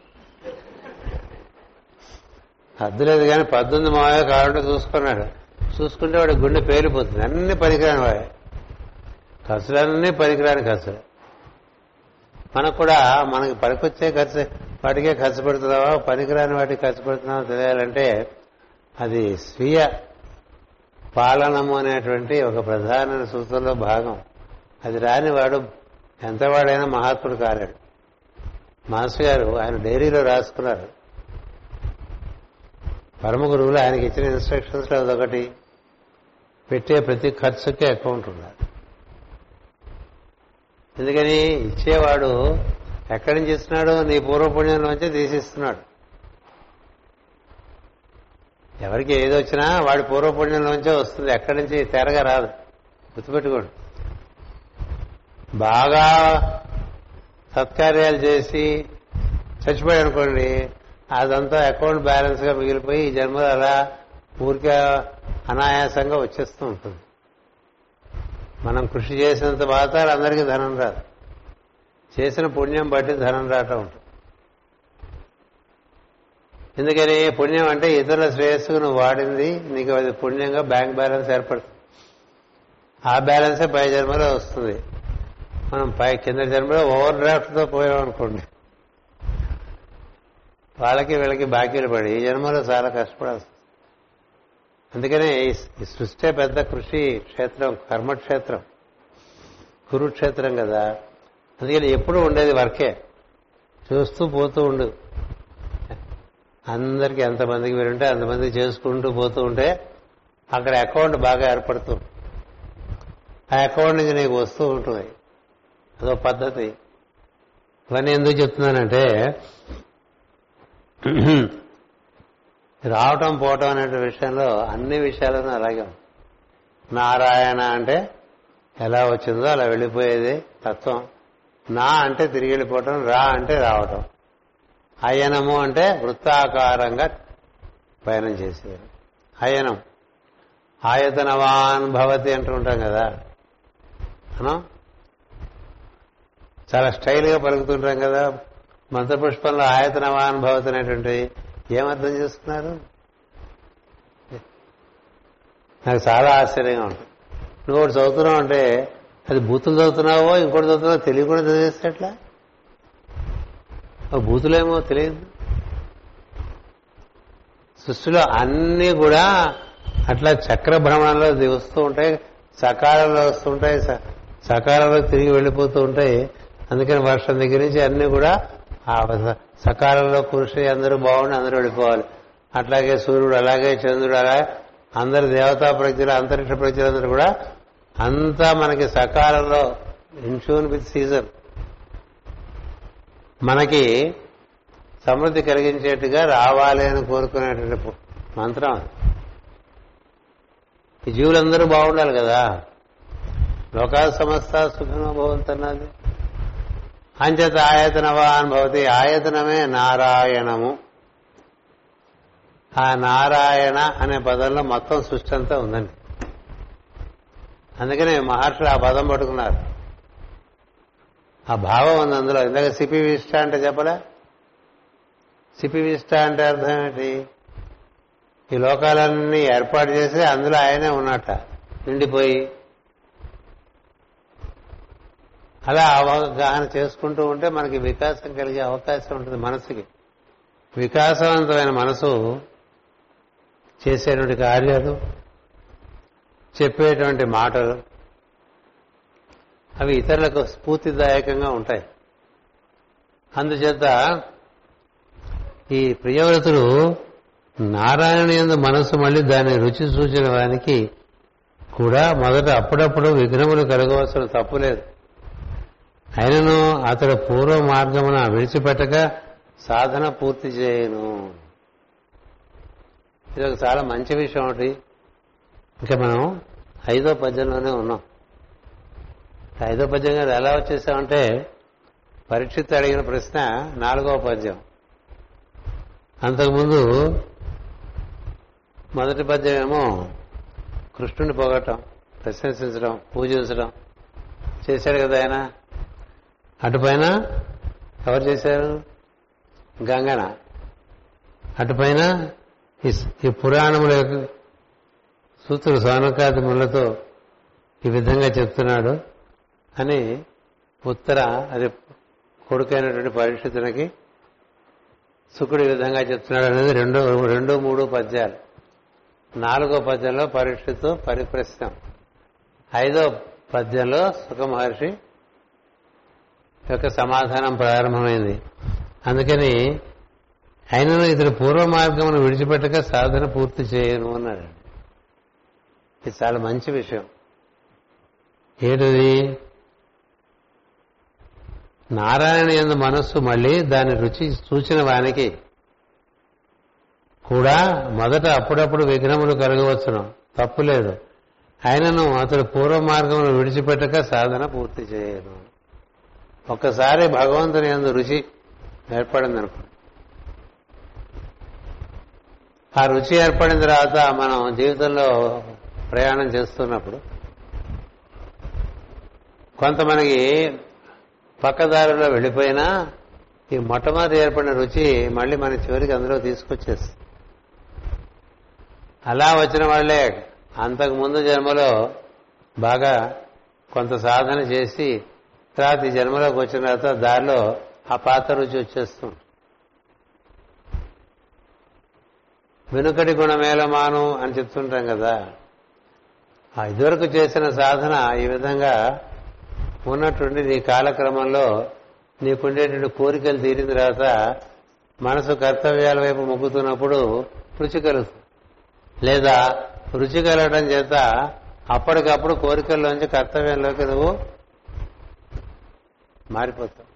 హద్దు లేదు కానీ పద్దుంది మామయ్య కావాలంటే చూసుకున్నాడు. చూసుకుంటే వాడి గుండె పేలిపోతుంది. అన్ని పనికిరాని వాడే. ఖర్చులన్నీ పనికిరాని ఖర్చులే మనకు కూడా మనకి పనికొచ్చే ఖర్చు వాటికే ఖర్చు పెడుతున్నావా పనికిరాని వాటికి ఖర్చు పెడుతున్నావా తెలియాలంటే అది స్వీయ పాలనము అనేటువంటి ఒక ప్రధాన సూత్రంలో భాగం. అది రాని వాడు ఎంతవాడైనా మహాత్ముడు కాలేడు. మాస్టర్ గారు ఆయన డైరీలో రాసుకున్నారు. పరమ గురువులు ఆయనకి ఇచ్చిన ఇన్స్ట్రక్షన్స్లో అదొకటి. పెట్టే ప్రతి ఖర్చుకే అకౌంట్ ఉండాలి ఎందుకని ఇచ్చేవాడు ఎక్కడి నుంచి ఇస్తున్నాడు నీ పూర్వపుణ్యంలోంచే తీసిస్తున్నాడు. ఎవరికి ఏది వచ్చినా వాడి పూర్వపుణ్యంలోంచే వస్తుంది. ఎక్కడి నుంచి తెరగా రాదు. గుర్తుపెట్టుకోండి. బాగా సత్కార్యాలు చేసి చచ్చిపోయాడు అనుకోండి అదంతా అకౌంట్ బ్యాలెన్స్గా మిగిలిపోయి ఈ జన్మలో అలా ఊరికే అనాయాసంగా వచ్చేస్తూ ఉంటుంది. మనం కృషి చేసినంత మాత్రాలు అందరికీ ధనం రాదు. చేసిన పుణ్యం బట్టి ధనం రావటం ఉంటుంది. ఎందుకని పుణ్యం అంటే ఇతరుల శ్రేయస్సుకు నువ్వు వాడింది నీకు అది పుణ్యంగా బ్యాంక్ బ్యాలెన్స్ ఏర్పడుతుంది. ఆ బ్యాలెన్సే పై జన్మలో వస్తుంది. మనం పై కింద జన్మలో ఓవర్ డ్రాఫ్ట్తో పోయామనుకోండి వాళ్ళకి వీళ్ళకి బాకీలు పడి ఈ జన్మలో చాలా కష్టపడాల్సి అందుకనే ఈ సృష్టి పెద్ద కృషి క్షేత్రం కర్మక్షేత్రం కురుక్షేత్రం కదా. అందుకని ఎప్పుడు ఉండేది వర్కే. చూస్తూ పోతూ ఉండు. అందరికి ఎంతమందికి వీరుంటే అంతమందికి చేసుకుంటూ పోతూ ఉంటే అక్కడ అకౌంట్ బాగా ఏర్పడుతుంది. ఆ అకౌంట్ నుంచి నీకు వస్తూ ఉంటుంది. అదో పద్ధతి. ఇవన్నీ ఎందుకు చెప్తున్నానంటే రావటం పోవటం అనే విషయంలో అన్ని విషయాలను అలాగే నారాయణ అంటే ఎలా వచ్చిందో అలా వెళ్ళిపోయేది తత్వం. నా అంటే తిరిగి వెళ్ళిపోవటం రా అంటే రావటం. అయనము అంటే వృత్తాకారంగా పయనం చేసేది అయనం. ఆయతనవాన్ భవతి అంటూ ఉంటాం కదా. మనం చాలా స్టైల్గా పలుకుతుంటాం కదా. మంత్రపుష్పంలో ఆయతనవాన్ భవతి అనేటువంటి ఏమర్థం చేస్తున్నారు? నాకు చాలా ఆశ్చర్యంగా ఉంటుంది నువ్వు ఒకటి చదువుతున్నావు అంటే అది బూతులు చదువుతున్నావో ఇంకోటి చదువుతున్నావో తెలియకుండా చదివేస్తే ఎట్లా? ఆ బూతులేమో తెలియదు. సృష్టిలో అన్నీ కూడా అట్లా చక్ర భ్రమణంలో వస్తూ ఉంటాయి సకాలంలో వస్తుంటాయి స- సకాలంలో తిరిగి వెళ్ళిపోతూ ఉంటాయి. అందుకని వర్షం దగ్గర నుంచి అన్నీ కూడా ఆ సకాలంలో కృషి అందరూ బాగుండి అందరూ వెళ్ళిపోవాలి. అట్లాగే సూర్యుడు అలాగే చంద్రుడు అలా అందరి దేవతా ప్రజలు అంతరిక్ష ప్రజలందరూ కూడా అంతా మనకి సకాలంలో ఇన్షూన్ విత్ సీజన్ మనకి సమృద్ధి కలిగించేట్టుగా రావాలి అని కోరుకునేటువంటి మంత్రం ఈ జీవులందరూ బాగుండాలి కదా. లోకా సమస్త సుఖంగా భవంతన్నది అంచేత ఆయతనవాన్ భవతి ఆయతనమే నారాయణము. ఆ నారాయణ అనే పదంలో మొత్తం సృష్టి అంతా ఉందండి. అందుకనే మహర్షులు ఆ పదం పట్టుకున్నారు. ఆ భావం ఉంది అందులో. ఇందాక సిపి విష్ట అంటే చెప్పలే? సిపి విష్ట అంటే అర్థం ఏంటి? ఈ లోకాలన్నీ ఏర్పాటు చేసి అందులో ఆయనే ఉన్నట్ట. నిండిపోయి అలా అవగాహన చేసుకుంటూ ఉంటే మనకి వికాసం కలిగే అవకాశం ఉంటుంది మనసుకి. వికాసవంతమైన మనసు చేసేటువంటి కార్యాలు చెప్పేటువంటి మాటలు. అవి ఇతరులకు స్ఫూర్తిదాయకంగా ఉంటాయి. అందుచేత ఈ ప్రియవ్రతులు నారాయణ ఎందు మనసు మళ్ళీ దాని రుచి సూచన వానికి కూడా మొదట అప్పుడప్పుడు విఘ్నములు కలగవలసిన తప్పులేదు అయినను అతడు పూర్వ మార్గమున విడిచిపెట్టక సాధన పూర్తి చేయను. ఇది ఒక చాలా మంచి విషయం ఒకటి ఇంకా మనం ఐదో పద్యంలోనే ఉన్నాం. ఐదో పద్యం గారు ఎలా వచ్చేసామంటే పరీక్షిత్ అడిగిన ప్రశ్న నాలుగో పద్యం. అంతకుముందు మొదటి పద్యం ఏమో కృష్ణుని పొగటం ప్రశంసించడం పూజించడం చేశాడు కదా ఆయన? అటుపైన ఎవరు చేశారు? గంగన. అటుపైన ఈ ఈ పురాణముల యొక్క సూత్రుడు సోనకాది ముళ్ళతో ఈ విధంగా చెప్తున్నాడు అని ఉత్తర అది కొడుకైనటువంటి పరిస్థితులకి శుకుడు ఈ విధంగా చెప్తున్నాడు అనేది రెండు రెండు మూడు పద్యాలు. నాలుగో పద్యంలో పరీక్షతో పరిప్రశ్నం. ఐదో పద్యంలో సుఖ మహర్షి యొక్క సమాధానం ప్రారంభమైంది. అందుకని అయినను ఇతడు పూర్వ మార్గమును విడిచిపెట్టక సాధన పూర్తి చేయను అన్నాడు. ఇది చాలా మంచి విషయం. ఏటిది? నారాయణ ఎందు మనస్సు మళ్ళీ దాని రుచి సూచన వానికి కూడా మొదట అప్పుడప్పుడు విఘ్నములు కలగవచ్చును. తప్పు లేదు. ఆయనను అతడు పూర్వ మార్గమును విడిచిపెట్టక సాధన పూర్తి చేయను. ఒక్కసారి భగవంతుని ఎందు రుచి ఏర్పడింది ఆ రుచి ఏర్పడిన తర్వాత మనం జీవితంలో ప్రయాణం చేస్తున్నప్పుడు కొంత మనకి పక్కదారిలో వెళ్ళిపోయినా ఈ మొట్టమొదటి ఏర్పడిన రుచి మళ్ళీ మన చివరికి అందులో తీసుకొచ్చేస్తుంది. అలా వచ్చిన వాళ్ళే అంతకు ముందు జన్మలో బాగా కొంత సాధన చేసి తర్వాత ఈ జన్మలోకి వచ్చిన తర్వాత దారిలో ఆ పాత రుచి వచ్చేస్తుంది. వెనుకటి గుణమేలమాను అని చెప్తుంటాం కదా. ఆ ఇదివరకు చేసిన సాధన ఈ విధంగా ఉన్నటువంటి నీ కాలక్రమంలో నీకుండేటువంటి కోరికలు తీరిన తర్వాత మనసు కర్తవ్యాల వైపు మొగ్గుతున్నప్పుడు రుచి కలుగుతుంది. లేదా రుచి కలగడం చేత అప్పటికప్పుడు కోరికల్లోంచి కర్తవ్యంలోకి నువ్వు మారిపోతాం.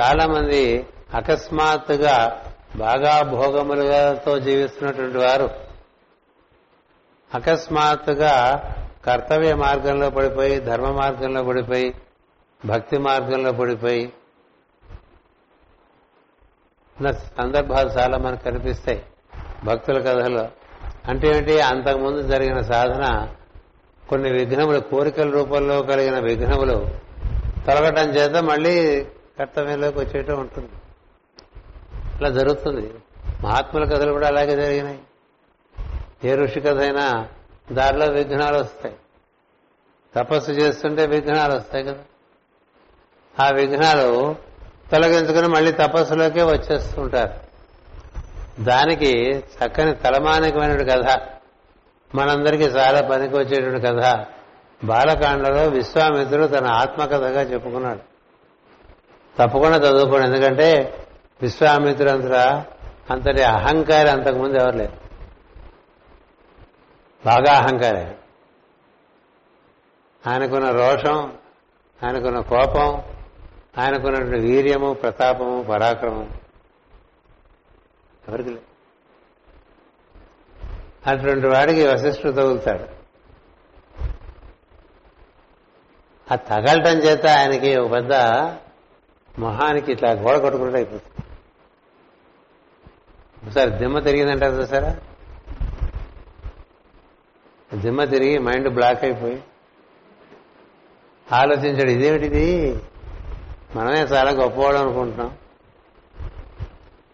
చాలా మంది అకస్మాత్తుగా బాగా భోగములతో జీవిస్తున్నటువంటి వారు అకస్మాత్తుగా కర్తవ్య మార్గంలో పడిపోయి ధర్మ మార్గంలో పడిపోయి భక్తి మార్గంలో పడిపోయి ఉన్న సందర్భాలు చాలా మనకు కనిపిస్తాయి భక్తుల కథలో అంటే ఏంటి అంతకుముందు జరిగిన సాధన కొన్ని విఘ్నములు కోరికల రూపంలో కలిగిన విఘ్నములు తొలగటం చేత మళ్ళీ కర్తవ్యంలోకి వచ్చేయటం ఉంటుంది. ఇలా జరుగుతుంది. మహాత్ముల కథలు కూడా అలాగే జరిగినాయి. ఏ ఋషి కథ అయినా దారిలో విఘ్నాలు వస్తాయి. తపస్సు చేస్తుంటే విఘ్నాలు వస్తాయి కదా. ఆ విఘ్నాలు తొలగించుకుని మళ్ళీ తపస్సులోకే వచ్చేస్తుంటారు. దానికి చక్కని తలమానికమైన కథ. మనందరికీ చాలా పనికి వచ్చేటువంటి కథ. బాలకాండలో విశ్వామిత్రుడు తన ఆత్మకథగా చెప్పుకున్నాడు. తప్పకుండా చదువుకోండి ఎందుకంటే విశ్వామిత్రుడు అంతటా అంతటి అహంకారి అంతకుముందు ఎవరు లేరు. బాగా అహంకారి ఆయనకున్న రోషం ఆయనకున్న కోపం ఆయనకున్నటువంటి వీర్యము ప్రతాపము పరాక్రమం ఎవరికి లేదు. అటువంటి వాడికి వశిష్ఠుడు తగులుతాడు. ఆ తగలటం చేత ఆయనకి ఒక పెద్ద మొహానికి ఇట్లా గోడ కొట్టుకున్నట్టు అయిపోతుంది. ఒకసారి దిమ్మ తిరిగిందంటారు చూసారా? దిమ్మ తిరిగి మైండ్ బ్లాక్ అయిపోయి ఆలోచించాడు ఇదేమిటిది? మనమే చాలా గొప్పవాడు అనుకుంటున్నాం.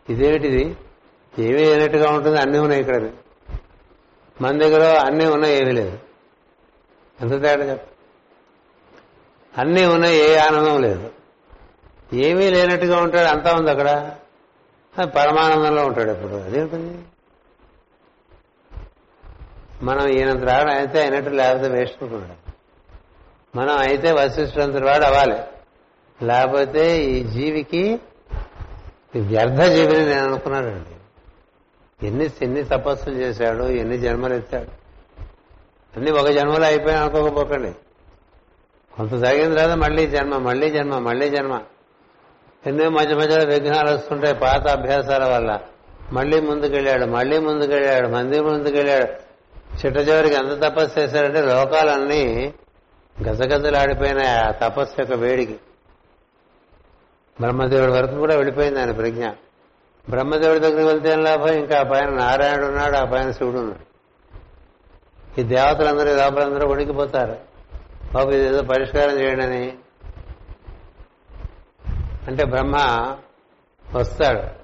ఇదేమిటిది? ఏమీ లేనట్టుగా ఉంటుంది అన్నీ ఉన్నాయి ఇక్కడ. మన దగ్గర అన్నీ ఉన్నాయి ఏమీ లేదు. ఎంత తేడా చెప్ప. అన్నీ ఉన్నాయి ఏ ఆనందం లేదు. ఏమీ లేనట్టుగా ఉంటాడు అంతా ఉంది అక్కడ. పరమానందంలో ఉంటాడు ఎప్పుడు. అదేంటుంది? మనం ఈయనంత రావడం అయితే అయినట్టు లేకపోతే వేస్ట్ మనం అయితే వశిష్ఠంత వాడు అవ్వాలి. లేకపోతే ఈ జీవికి వ్యర్థ జీవిని నేను అనుకున్నాడండి ఎన్ని ఎన్ని తపస్సులు చేశాడు ఎన్ని జన్మలు ఎత్తాడు. అన్ని ఒక జన్మలో అయిపోయాయి అనుకోకపోకండి. కొంత జరిగిన తర్వాత మళ్ళీ జన్మ మళ్ళీ జన్మ మళ్ళీ జన్మ. ఎన్నో మధ్య మధ్యలో విఘ్నాలు వస్తుంటాయి పాత అభ్యాసాల వల్ల? మళ్ళీ ముందుకెళ్ళాడు మళ్ళీ ముందుకెళ్ళాడు మంది ముందుకెళ్ళాడు. చిట్ట చివరికి ఎంత తపస్సు చేశాడంటే లోకాలన్నీ గజగజలాడిపోయినాయి ఆ తపస్సు యొక్క వేడికి. బ్రహ్మదేవుడి వరకు కూడా వెళ్ళిపోయింది ఆయన ప్రజ్ఞ. బ్రహ్మదేవుడి దగ్గరికి వెళ్తే లాభం? ఇంకా ఆ పైన నారాయణుడు ఉన్నాడు ఆ పైన శివుడు ఉన్నాడు. ఈ దేవతలందరూ లోపలందరూ ఉడికిపోతారు. బాబు ఇదేదో పరిష్కారం చేయడని. అంటే బ్రహ్మ వస్తాడు.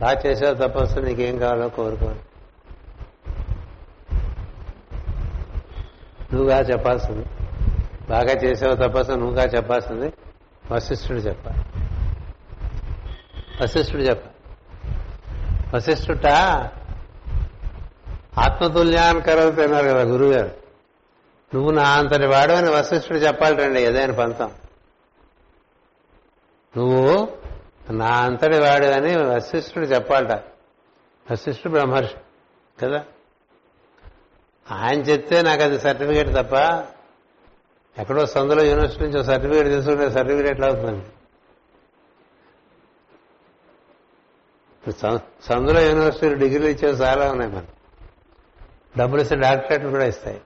బాగా చేసావు తపస్సు నీకేం కావాలో కోరుకోండి నువ్వుగా చెప్పాల్సింది. బాగా చేసావు తపస్సు నువ్వుగా చెప్పాల్సింది. వశిష్ఠుడు చెప్పాలి వశిష్ఠుడు చెప్పాలి వశిష్ఠుట ఆత్మతుల్యాన్ని కరవుతున్నారు కదా గురువుగారు నువ్వు నా అంతటి వాడు అని వశిష్ఠుడు చెప్పాలటండి ఏదైనా పంతం నువ్వు నా అంతటి వాడు అని వశిష్ఠుడు చెప్పాలట. వశిష్ఠుడు బ్రహ్మర్షి కదా? ఆయన చెప్తే నాకు అది సర్టిఫికేట్ తప్ప ఎక్కడో సందులో యూనివర్సిటీ నుంచి సర్టిఫికేట్ తీసుకుంటే సర్టిఫికేట్ ఎట్లా అవుతుంది సందులో యూనివర్సిటీ డిగ్రీలు ఇచ్చేవి చాలా ఉన్నాయి మనం డబ్బులు ఇస్తే డాక్టరేట్లు కూడా ఇస్తాయి.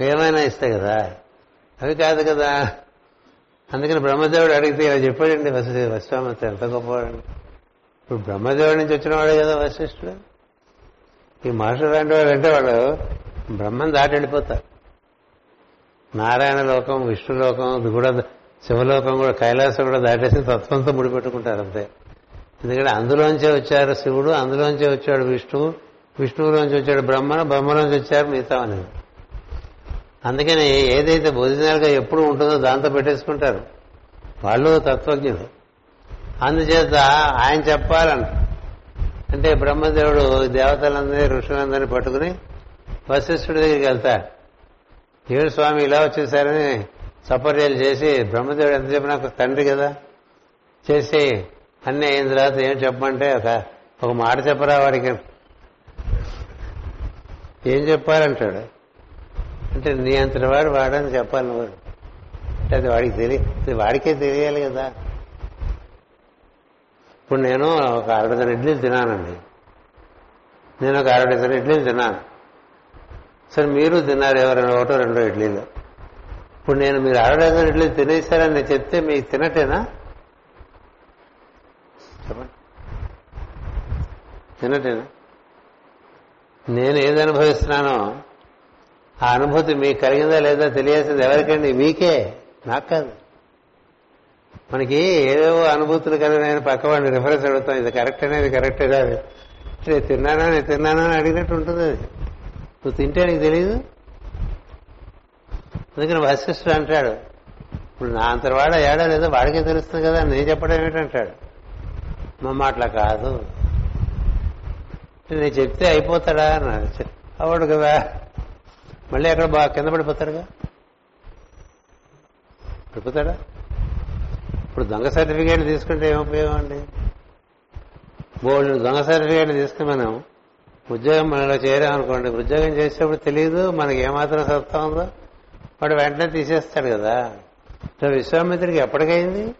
ఏమైనా ఇస్తాయి కదా. అవి కాదు కదా. అందుకని బ్రహ్మదేవుడు అడిగితే ఇలా చెప్పాడండి వశి ఎంత గొప్పవాడండి. ఇప్పుడు బ్రహ్మదేవుడి నుంచి వచ్చిన వాడే కదా వశిష్ఠుడు. ఈ మహర్షులు లాంటి వాళ్ళు అంటే వాళ్ళు బ్రహ్మం దాటి వెళ్ళిపోతారు. నారాయణ లోకం విష్ణు లోకం ఇది కూడా శివలోకం కూడా కైలాసం కూడా దాటేసి తత్వంతో ముడిపెట్టుకుంటారు అంతే. ఎందుకంటే అందులోంచే వచ్చారు శివుడు అందులోంచే వచ్చాడు విష్ణువు. విష్ణువులోంచి వచ్చాడు బ్రహ్మ బ్రహ్మలోంచి వచ్చారు మిగతా అని అందుకని ఏదైతే ఒరిజినల్గా ఎప్పుడు ఉంటుందో దాంతో పెట్టేసుకుంటారు. వాళ్ళు తత్వజ్ఞులు. అందుచేత ఆయన చెప్పాలంట. అంటే బ్రహ్మదేవుడు దేవతలందరినీ ఋషులందరినీ పట్టుకుని వశిష్ఠుడి దగ్గరికి వెళ్తాడు ఏడు స్వామి ఇలా వచ్చేసారని సపర్యాలు చేసి బ్రహ్మదేవుడు ఎంత చెప్పినా తండ్రి కదా? చేసి అన్నీ అయిన తర్వాత ఏం చెప్పమంటే ఒక ఒక మాట చెప్పరా వాడికి? ఏం చెప్పాలంటాడు? అంటే నీ అంతటి వాడు వాడని చెప్పాలి నువ్వు అంటే అది వాడికి తెలియ వాడికే తెలియాలి కదా. ఇప్పుడు నేను ఒక అరడజన ఇడ్లీలు తినానండి నేను ఒక అరడజన ఇడ్లీలు తిన్నాను. సరే మీరు తిన్నారు ఎవరైనా ఒకటో రెండో ఇడ్లీలు. ఇప్పుడు నేను మీరు అరడజన ఇడ్లీలు తినేశారని చెప్తే మీకు తినటేనా? చెప్పండి. తినటేనా? నేను ఏది అనుభవిస్తున్నానో ఆ అనుభూతి మీకు కలిగిందా లేదా తెలియాల్సింది ఎవరికండి? మీకే. నాకు కాదు. మనకి ఏవేవో అనుభూతులు కలిగిన పక్కవాడిని రిఫరెన్స్ అడుగుతాం ఇది కరెక్ట్ అనేది కరెక్ట్ కాదు. నేను తిన్నానా? నేను తిన్నానా అని అడిగినట్టు ఉంటుంది అది. నువ్వు తింటే నీకు తెలియదు అందుకని వశిష్ఠుడు అంటాడు ఇప్పుడు నా అంతవాడ ఏడా లేదో వాడికే తెలుస్తుంది కదా నేను చెప్పడం ఏమిటంటాడు. మా మాటలా కాదు. నేను చెప్తే అయిపోతాడా? అన్నాడు. అవడు కదా. మళ్ళీ అక్కడ బాగా కింద పడిపోతాడుగా పడిపోతాడా? ఇప్పుడు దొంగ సర్టిఫికేట్ తీసుకుంటే ఏం ఉపయోగం అండి? బోల్డ్ దొంగ సర్టిఫికేట్ తీసుకుని మనం ఉద్యోగం మనలో చేరామనుకోండి ఉద్యోగం చేసేప్పుడు తెలియదు మనకి ఏమాత్రం సత్తా ఉందో. వాడు వెంటనే తీసేస్తాడు కదా. సో విశ్వామిత్రుడికి ఎప్పటికైంది?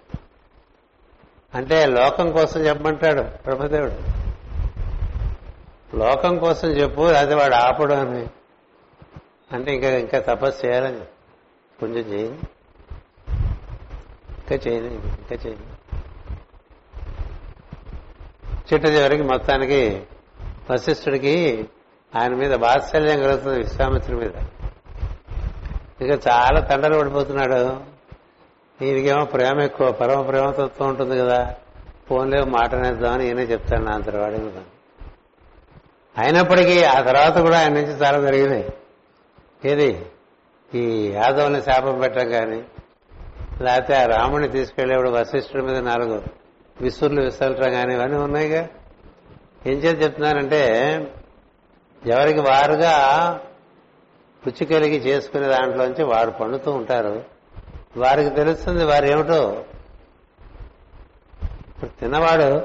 అంటే లోకం కోసం చెప్పమంటాడు బ్రహ్మదేవుడు లోకం కోసం చెప్పు అది వాడు ఆపడు అని. అంటే ఇంకా ఇంకా తపస్సు చేయాలని కొంచెం చేయండి. ఇంకా చేయండి ఇంకా చేయండి. చిట్ట చివరికి మొత్తానికి వశిష్ఠుడికి ఆయన మీద వాత్సల్యం కలుగుతుంది విశ్వామిత్రుడి మీద. ఇక చాలా తండలు పడిపోతున్నాడు. ఈయనకేమో ప్రేమ ఎక్కువ పరమ ప్రేమతత్వం ఉంటుంది కదా. ఫోన్లో మాటనేద్దామని ఈయనే చెప్తాను నా అంతటి వాడి అయినప్పటికీ ఆ తర్వాత కూడా ఆయన నుంచి చాలా జరిగినాయి ఏది? ఈ యాదవుని శాపం పెట్టడం కానీ లేకపోతే ఆ రాముని తీసుకెళ్ళేవాడు వశిష్ఠుడి మీద నాలుగు విసుర్లు విసరటం కానీ ఇవన్నీ ఉన్నాయిగా? ఏం చేసి చెప్తున్నానంటే ఎవరికి వారుగా రుచి కలిగి చేసుకునే దాంట్లోంచి వారు పండుతూ ఉంటారు. వారికి తెలుస్తుంది వారు ఏమిటో. తిన్నవాడు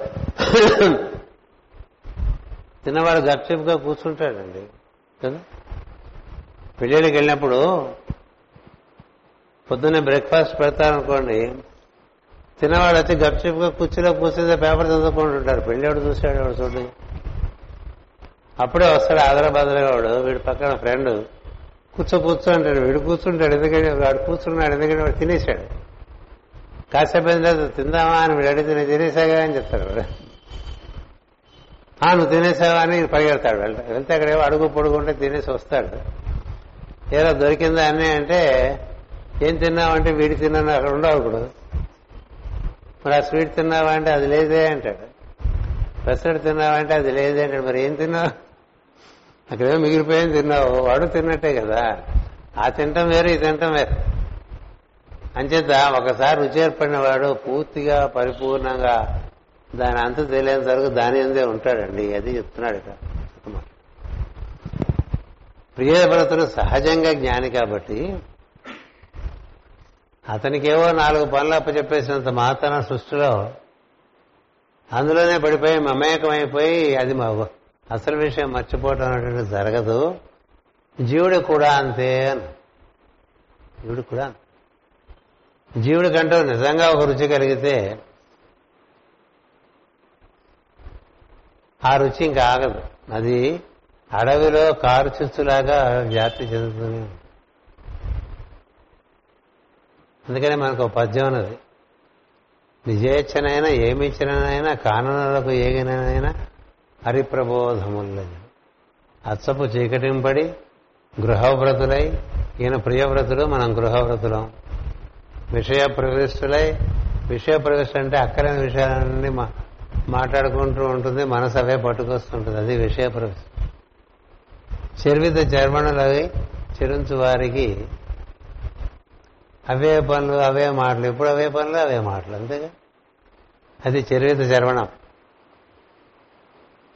తిన్నవాడు గప్చిప్గా కూర్చుంటాడండి కదా? పెళ్ళిళ్ళకి వెళ్ళినప్పుడు పొద్దున్నే బ్రేక్ఫాస్ట్ పెడతారనుకోండి తినేవాడు వచ్చి గప్చిప్గా కుర్చీలో కూర్చుందే పేపర్ చదువుకుంటుంటారు పెళ్ళాడు చూశాడు వాడు చూడండి అప్పుడే వస్తాడు ఆదరబాదరగా వాడు వీడి పక్కన ఫ్రెండ్. కూర్చో కూర్చో అంటాడు. వీడు కూర్చుంటాడు ఎందుకంటే వాడు కూర్చున్నాడు ఎందుకంటే వాడు తినేశాడు. కాసేపు అయిన తర్వాత తిందామా అని వీడు అడిగితే నేను తినేసాగా అని చెప్తాడు వాడు. నువ్వు తినేసావా అని పరిగెడతాడు. వెళ్తే అక్కడేమో అడుగు పొడుగుంటే తినేసి వస్తాడు. ఏదో దొరికిందా అని అంటే ఏం తిన్నావంటే వీడి తిన్నాను అక్కడ ఉండవు ఇప్పుడు. మరి ఆ స్వీట్ తిన్నావా అంటే అది లేదే అంటాడు. పెసరట్ తిన్నావా అంటే అది లేదే అంటాడు. మరి ఏం తిన్నావు? అక్కడేమో మిగిలిపోయింది తిన్నావు. వాడు తిన్నట్టే కదా. ఆ తినటం వేరు ఈ తినటం వేరు. అంచేత ఒకసారి రుచి ఏర్పడిన వాడు పూర్తిగా పరిపూర్ణంగా దాని అంత తెలియని వరకు దాని ఎందే ఉంటాడండి. అది చెప్తున్నాడు ఇక్కడ ప్రియవ్రతుడు సహజంగా జ్ఞాని కాబట్టి అతనికేవో నాలుగు పనులు అప్పచెప్పేసినంత మాత్రాన సృష్టిలో అందులోనే పడిపోయి మమేకమైపోయి అది మా అసలు విషయం మర్చిపోవటం అనేటువంటి జరగదు. జీవుడు కూడా అంతే అని. జీవుడు కూడా జీవుడి కంటూ నిజంగా ఒక రుచి కలిగితే ఆ రుచి ఇంకా ఆగదు. అది అడవిలో కారు చిచ్చులాగా వ్యాప్తి చెందుతుంది. అందుకనే మనకు ఒక పద్యం ఉన్నది. నిజేచ్ఛనైనా ఏమిచ్చినైనా కాననలకు ఏగినైనా హరిప్రబోధములని అచ్చపు చీకటింపడి గృహవ్రతులై ఈయన ప్రియవ్రతుడు మనం గృహవ్రతులం. విషయ ప్రవిష్టులై విషయ ప్రవిష్ట అంటే అక్కలేని విషయాలన్నీ మాట్లాడుకుంటూ ఉంటుంది మనసు అవే పట్టుకొస్తుంటుంది. అది విషయ ప్రవిష్ట చెరువిత చర్మణులవి చిరుంచు వారికి అవే పనులు అవే మాటలు. ఇప్పుడు అవే పనులు అవే మాటలు. అంతేగా అది చెరువిత చర్వణం.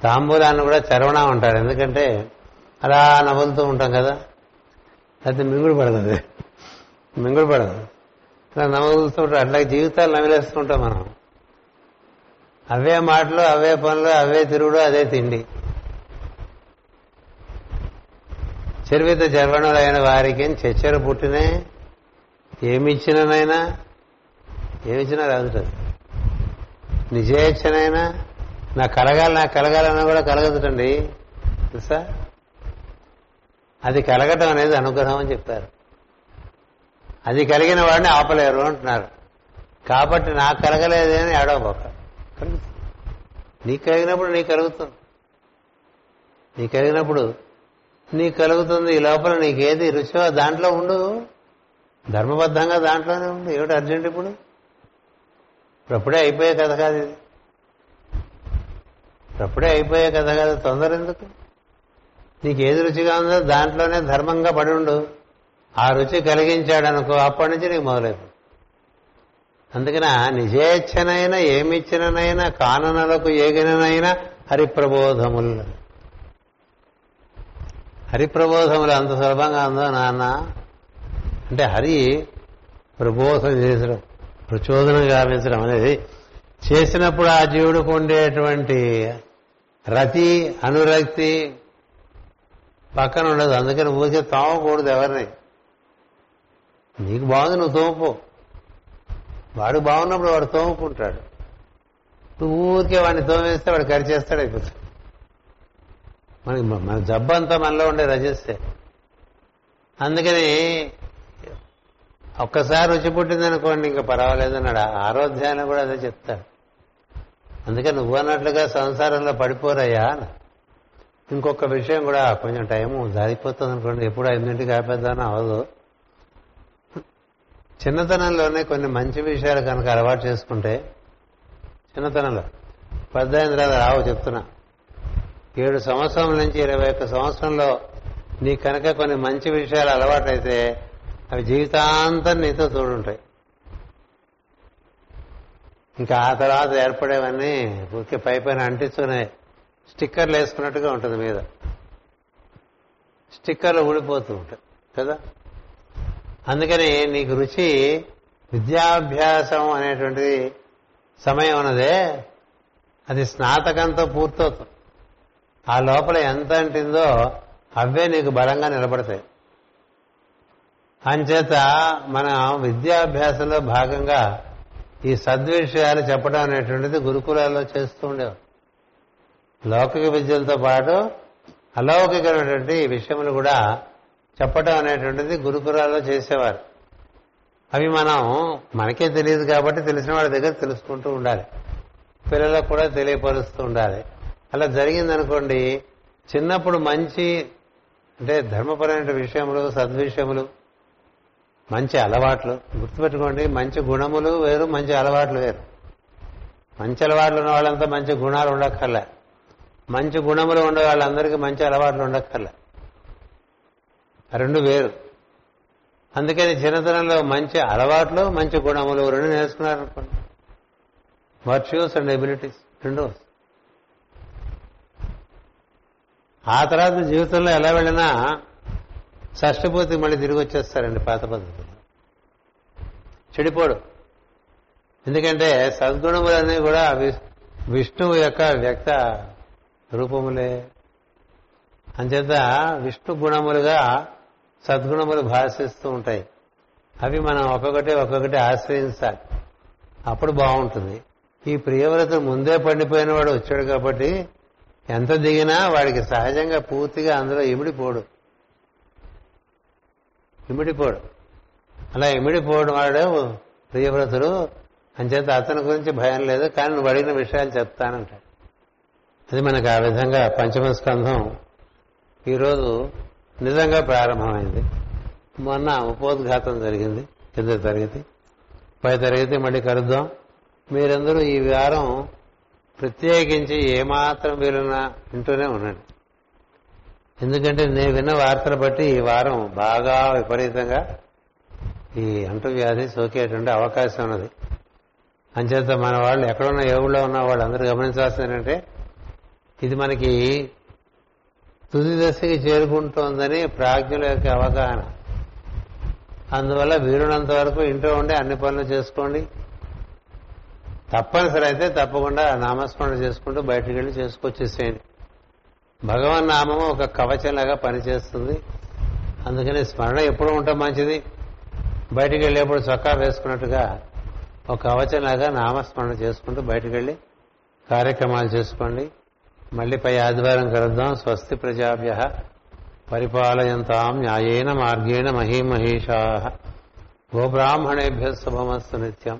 తాంబూలాన్ని కూడా చర్వణం అంటారు. ఎందుకంటే అలా నవ్వులుతూ ఉంటాం కదా? అది మింగుడు పడదు. మింగుడు పడదు. అలా నవ్వులుతూ ఉంటాం. అట్లా జీవితాలు నవ్విలేస్తూ ఉంటాం మనం. అవే మాటలు అవే పనులు అవే తిరుగుడు అదే తిండి. చర్విత చర్వణులైన వారికి చెచ్చర పుట్టినే? ఏమిచ్చిననైనా? ఏమిచ్చినా రాదుట నిజేచ్ఛనైనా? నాకు కలగాలి నాకు కలగాలన్నా కూడా కలగదుటండి. తెలుసా? అది కలగటం అనేది అనుగ్రహం అని చెప్తారు. అది కలిగిన వాడిని ఆపలేరు అంటున్నారు. కాబట్టి నాకు కలగలేదే అని ఏడవబోక కలుగుతుంది. నీకు కలిగినప్పుడు నీకు కలుగుతుంది. నీకు కలిగినప్పుడు నీకు కలుగుతుంది ఈ లోపల నీకేది రుచో దాంట్లో ఉండు. ధర్మబద్ధంగా దాంట్లోనే ఉండు. ఏమిటి అర్జెంట్ ఇప్పుడు? ఇప్పుడే అయిపోయే కథ కాదు ఇది. ఇప్పుడే అయిపోయే కథ కాదు. తొందర ఎందుకు? నీకు ఏది రుచిగా ఉందో దాంట్లోనే ధర్మంగా పడి ఉండు. ఆ రుచి కలిగించాడనుకో అప్పటి నుంచి నీకు మొదలైపు అందుకన నిజేచ్ఛనైనా ఏమిచ్చిననైనా కాననలకు ఏగిననైనా హరిప్రబోధములు. హరిప్రబోధములు అంత సులభంగా ఉందో నాన్న? అంటే హరి ప్రబోధం చేసడం ప్రచోదనం గావించడం అనేది చేసినప్పుడు ఆ జీవుడికి ఉండేటువంటి రతి అనురక్తి పక్కన ఉండదు. అందుకని ఊరికే తోమకూడదు ఎవరిని. నీకు బాగుంది నువ్వు తోముకో. వాడు బాగున్నప్పుడు వాడు తోముకుంటాడు. నువ్వు ఊరికే వాడిని తోమేస్తే వాడు కరిచేస్తాడు అయిపోతాడు మనకి మన జబ్బంతా మనలో ఉండే రజిస్తే అందుకని ఒక్కసారి రుచి పుట్టిందనుకోండి ఇంకా పర్వాలేదు అన్నాడు ఆరోధ్యాన్ని కూడా అదే చెప్తాడు. అందుకని నువ్వు అన్నట్లుగా సంసారంలో పడిపోరయ్యా ఇంకొక విషయం కూడా కొంచెం టైము జారిపోతుంది అనుకోండి ఎప్పుడు ఐదింటికి ఆపేద్దానో అవదు. చిన్నతనంలోనే కొన్ని మంచి విషయాలు కనుక అలవాటు చేసుకుంటే చిన్నతనంలో. పెద్ద అయిన తర్వాత రావు చెప్తున్నా. ఏడు సంవత్సరం నుంచి ఇరవై ఒక్క సంవత్సరంలో నీ కనుక కొన్ని మంచి విషయాలు అలవాటైతే అవి జీవితాంతం నీతో తోడుంటాయి. ఇంకా ఆ తర్వాత ఏర్పడేవన్నీ ఊరికే పై పైన అంటించుకునే స్టిక్కర్లు వేసుకున్నట్టుగా ఉంటుంది మీద. స్టిక్కర్లు ఊడిపోతూ ఉంటాయి కదా? అందుకని నీకు రుచి విద్యాభ్యాసం అనేటువంటిది సమయం ఉన్నదే. అది స్నాతకంతో పూర్తవుతుంది. ఆ లోపల ఎంత అంటిందో అవే నీకు బలంగా నిలబడతాయి. అంచేత మన విద్యాభ్యాసంలో భాగంగా ఈ సద్విషయాలు చెప్పడం అనేటువంటిది గురుకులాల్లో చేస్తూ ఉండేవారు. లౌకిక విద్యలతో పాటు అలౌకికమైనటువంటి విషయములు కూడా చెప్పడం అనేటువంటిది గురుకులాల్లో చేసేవారు. అవి మనం మనకే తెలియదు కాబట్టి తెలిసిన వాళ్ళ దగ్గర తెలుసుకుంటూ ఉండాలి. పిల్లలకు కూడా తెలియపరుస్తూ ఉండాలి. అలా జరిగిందనుకోండి చిన్నప్పుడు మంచి అంటే ధర్మపరమైన విషయములు సద్విషయములు మంచి అలవాట్లు గుర్తుపెట్టుకోండి మంచి గుణములు వేరు మంచి అలవాట్లు వేరు. మంచి అలవాట్లు ఉన్న వాళ్ళంతా మంచి గుణాలు ఉండక్కర్లే. మంచి గుణములు ఉండే వాళ్ళందరికీ మంచి అలవాట్లు ఉండక్కర్లే. రెండు వేరు. అందుకని చిన్నతనంలో మంచి అలవాట్లు మంచి గుణములు రెండు నేర్చుకున్నారనుకోండి. వర్చ్యూస్ అండ్ ఎబిలిటీస్ రెండు. ఆ తర్వాత జీవితంలో ఎలా వెళ్ళినా షష్ఠపూర్తి మళ్ళీ తిరిగి వచ్చేస్తారండి పాత పద్ధతిలో. చెడిపోడు. ఎందుకంటే సద్గుణములన్నీ కూడా విష్ణువు యొక్క వ్యక్త రూపములే. అంచేత విష్ణు గుణములుగా సద్గుణములు భాషిస్తూ ఉంటాయి. అవి మనం ఒక్కొక్కటి ఒక్కొక్కటి ఆశ్రయించాలి. అప్పుడు బాగుంటుంది. ఈ ప్రియవ్రత ముందే పండిపోయిన వాడు వచ్చాడు కాబట్టి ఎంత దిగినా వాడికి సహజంగా పూర్తిగా అందులో ఇమిడిపోడు ఇమిడిపోడు అలా ఇమిడిపోవడం వాడు ప్రియవ్రతుడు. అంచేత అతని గురించి భయం లేదు కానీ నువ్వు అడిగిన విషయాలు చెప్తానంటాడు. అది మనకు ఆ విధంగా పంచమ స్కంధం ఈరోజు నిజంగా ప్రారంభమైంది. మొన్న ఉపోద్ఘాతం జరిగింది కింద తరగతి. పై తరగతి మళ్ళీ కలుద్దాం. మీరందరూ ఈ వారం ప్రత్యేకించి ఏమాత్రం వీలున్నా వింటూనే ఉండండి. ఎందుకంటే నేను విన్న వార్తలు బట్టి ఈ వారం బాగా విపరీతంగా ఈ అంటువ్యాధి సోకేటువంటి అవకాశం ఉన్నది. అంచేత మన వాళ్ళు ఎక్కడున్న ఏ ఊళ్ళో ఉన్న వాళ్ళందరూ గమనించాల్సింది ఏంటంటే ఇది మనకి తుది దశకి చేరుకుంటోందని ప్రాజ్ఞుల యొక్క అవగాహన. అందువల్ల వీరునంత వరకు ఇంట్లో ఉండి అన్ని పనులు చేసుకోండి. తప్పనిసరి అయితే తప్పకుండా నామస్మరణ చేసుకుంటూ బయటికి వెళ్ళి చేసుకొచ్చేసేయండి. భగవన్ నామము ఒక కవచంలాగా పనిచేస్తుంది. అందుకని స్మరణ ఎప్పుడు ఉండటం మంచిది. బయటికి వెళ్ళేప్పుడు చొక్కా వేసుకున్నట్టుగా ఒక కవచంలాగా నామస్మరణ చేసుకుంటూ బయటికి వెళ్ళి కార్యక్రమాలు చేసుకోండి. మళ్ళీ పై ఆదివారం కలుద్దాం. స్వస్తి ప్రజాభ్య పరిపాలయంతాం న్యాయేన మార్గేణ మహీమహేషా. గోబ్రాహ్మణేభ్య శుభమస్తు నిత్యం.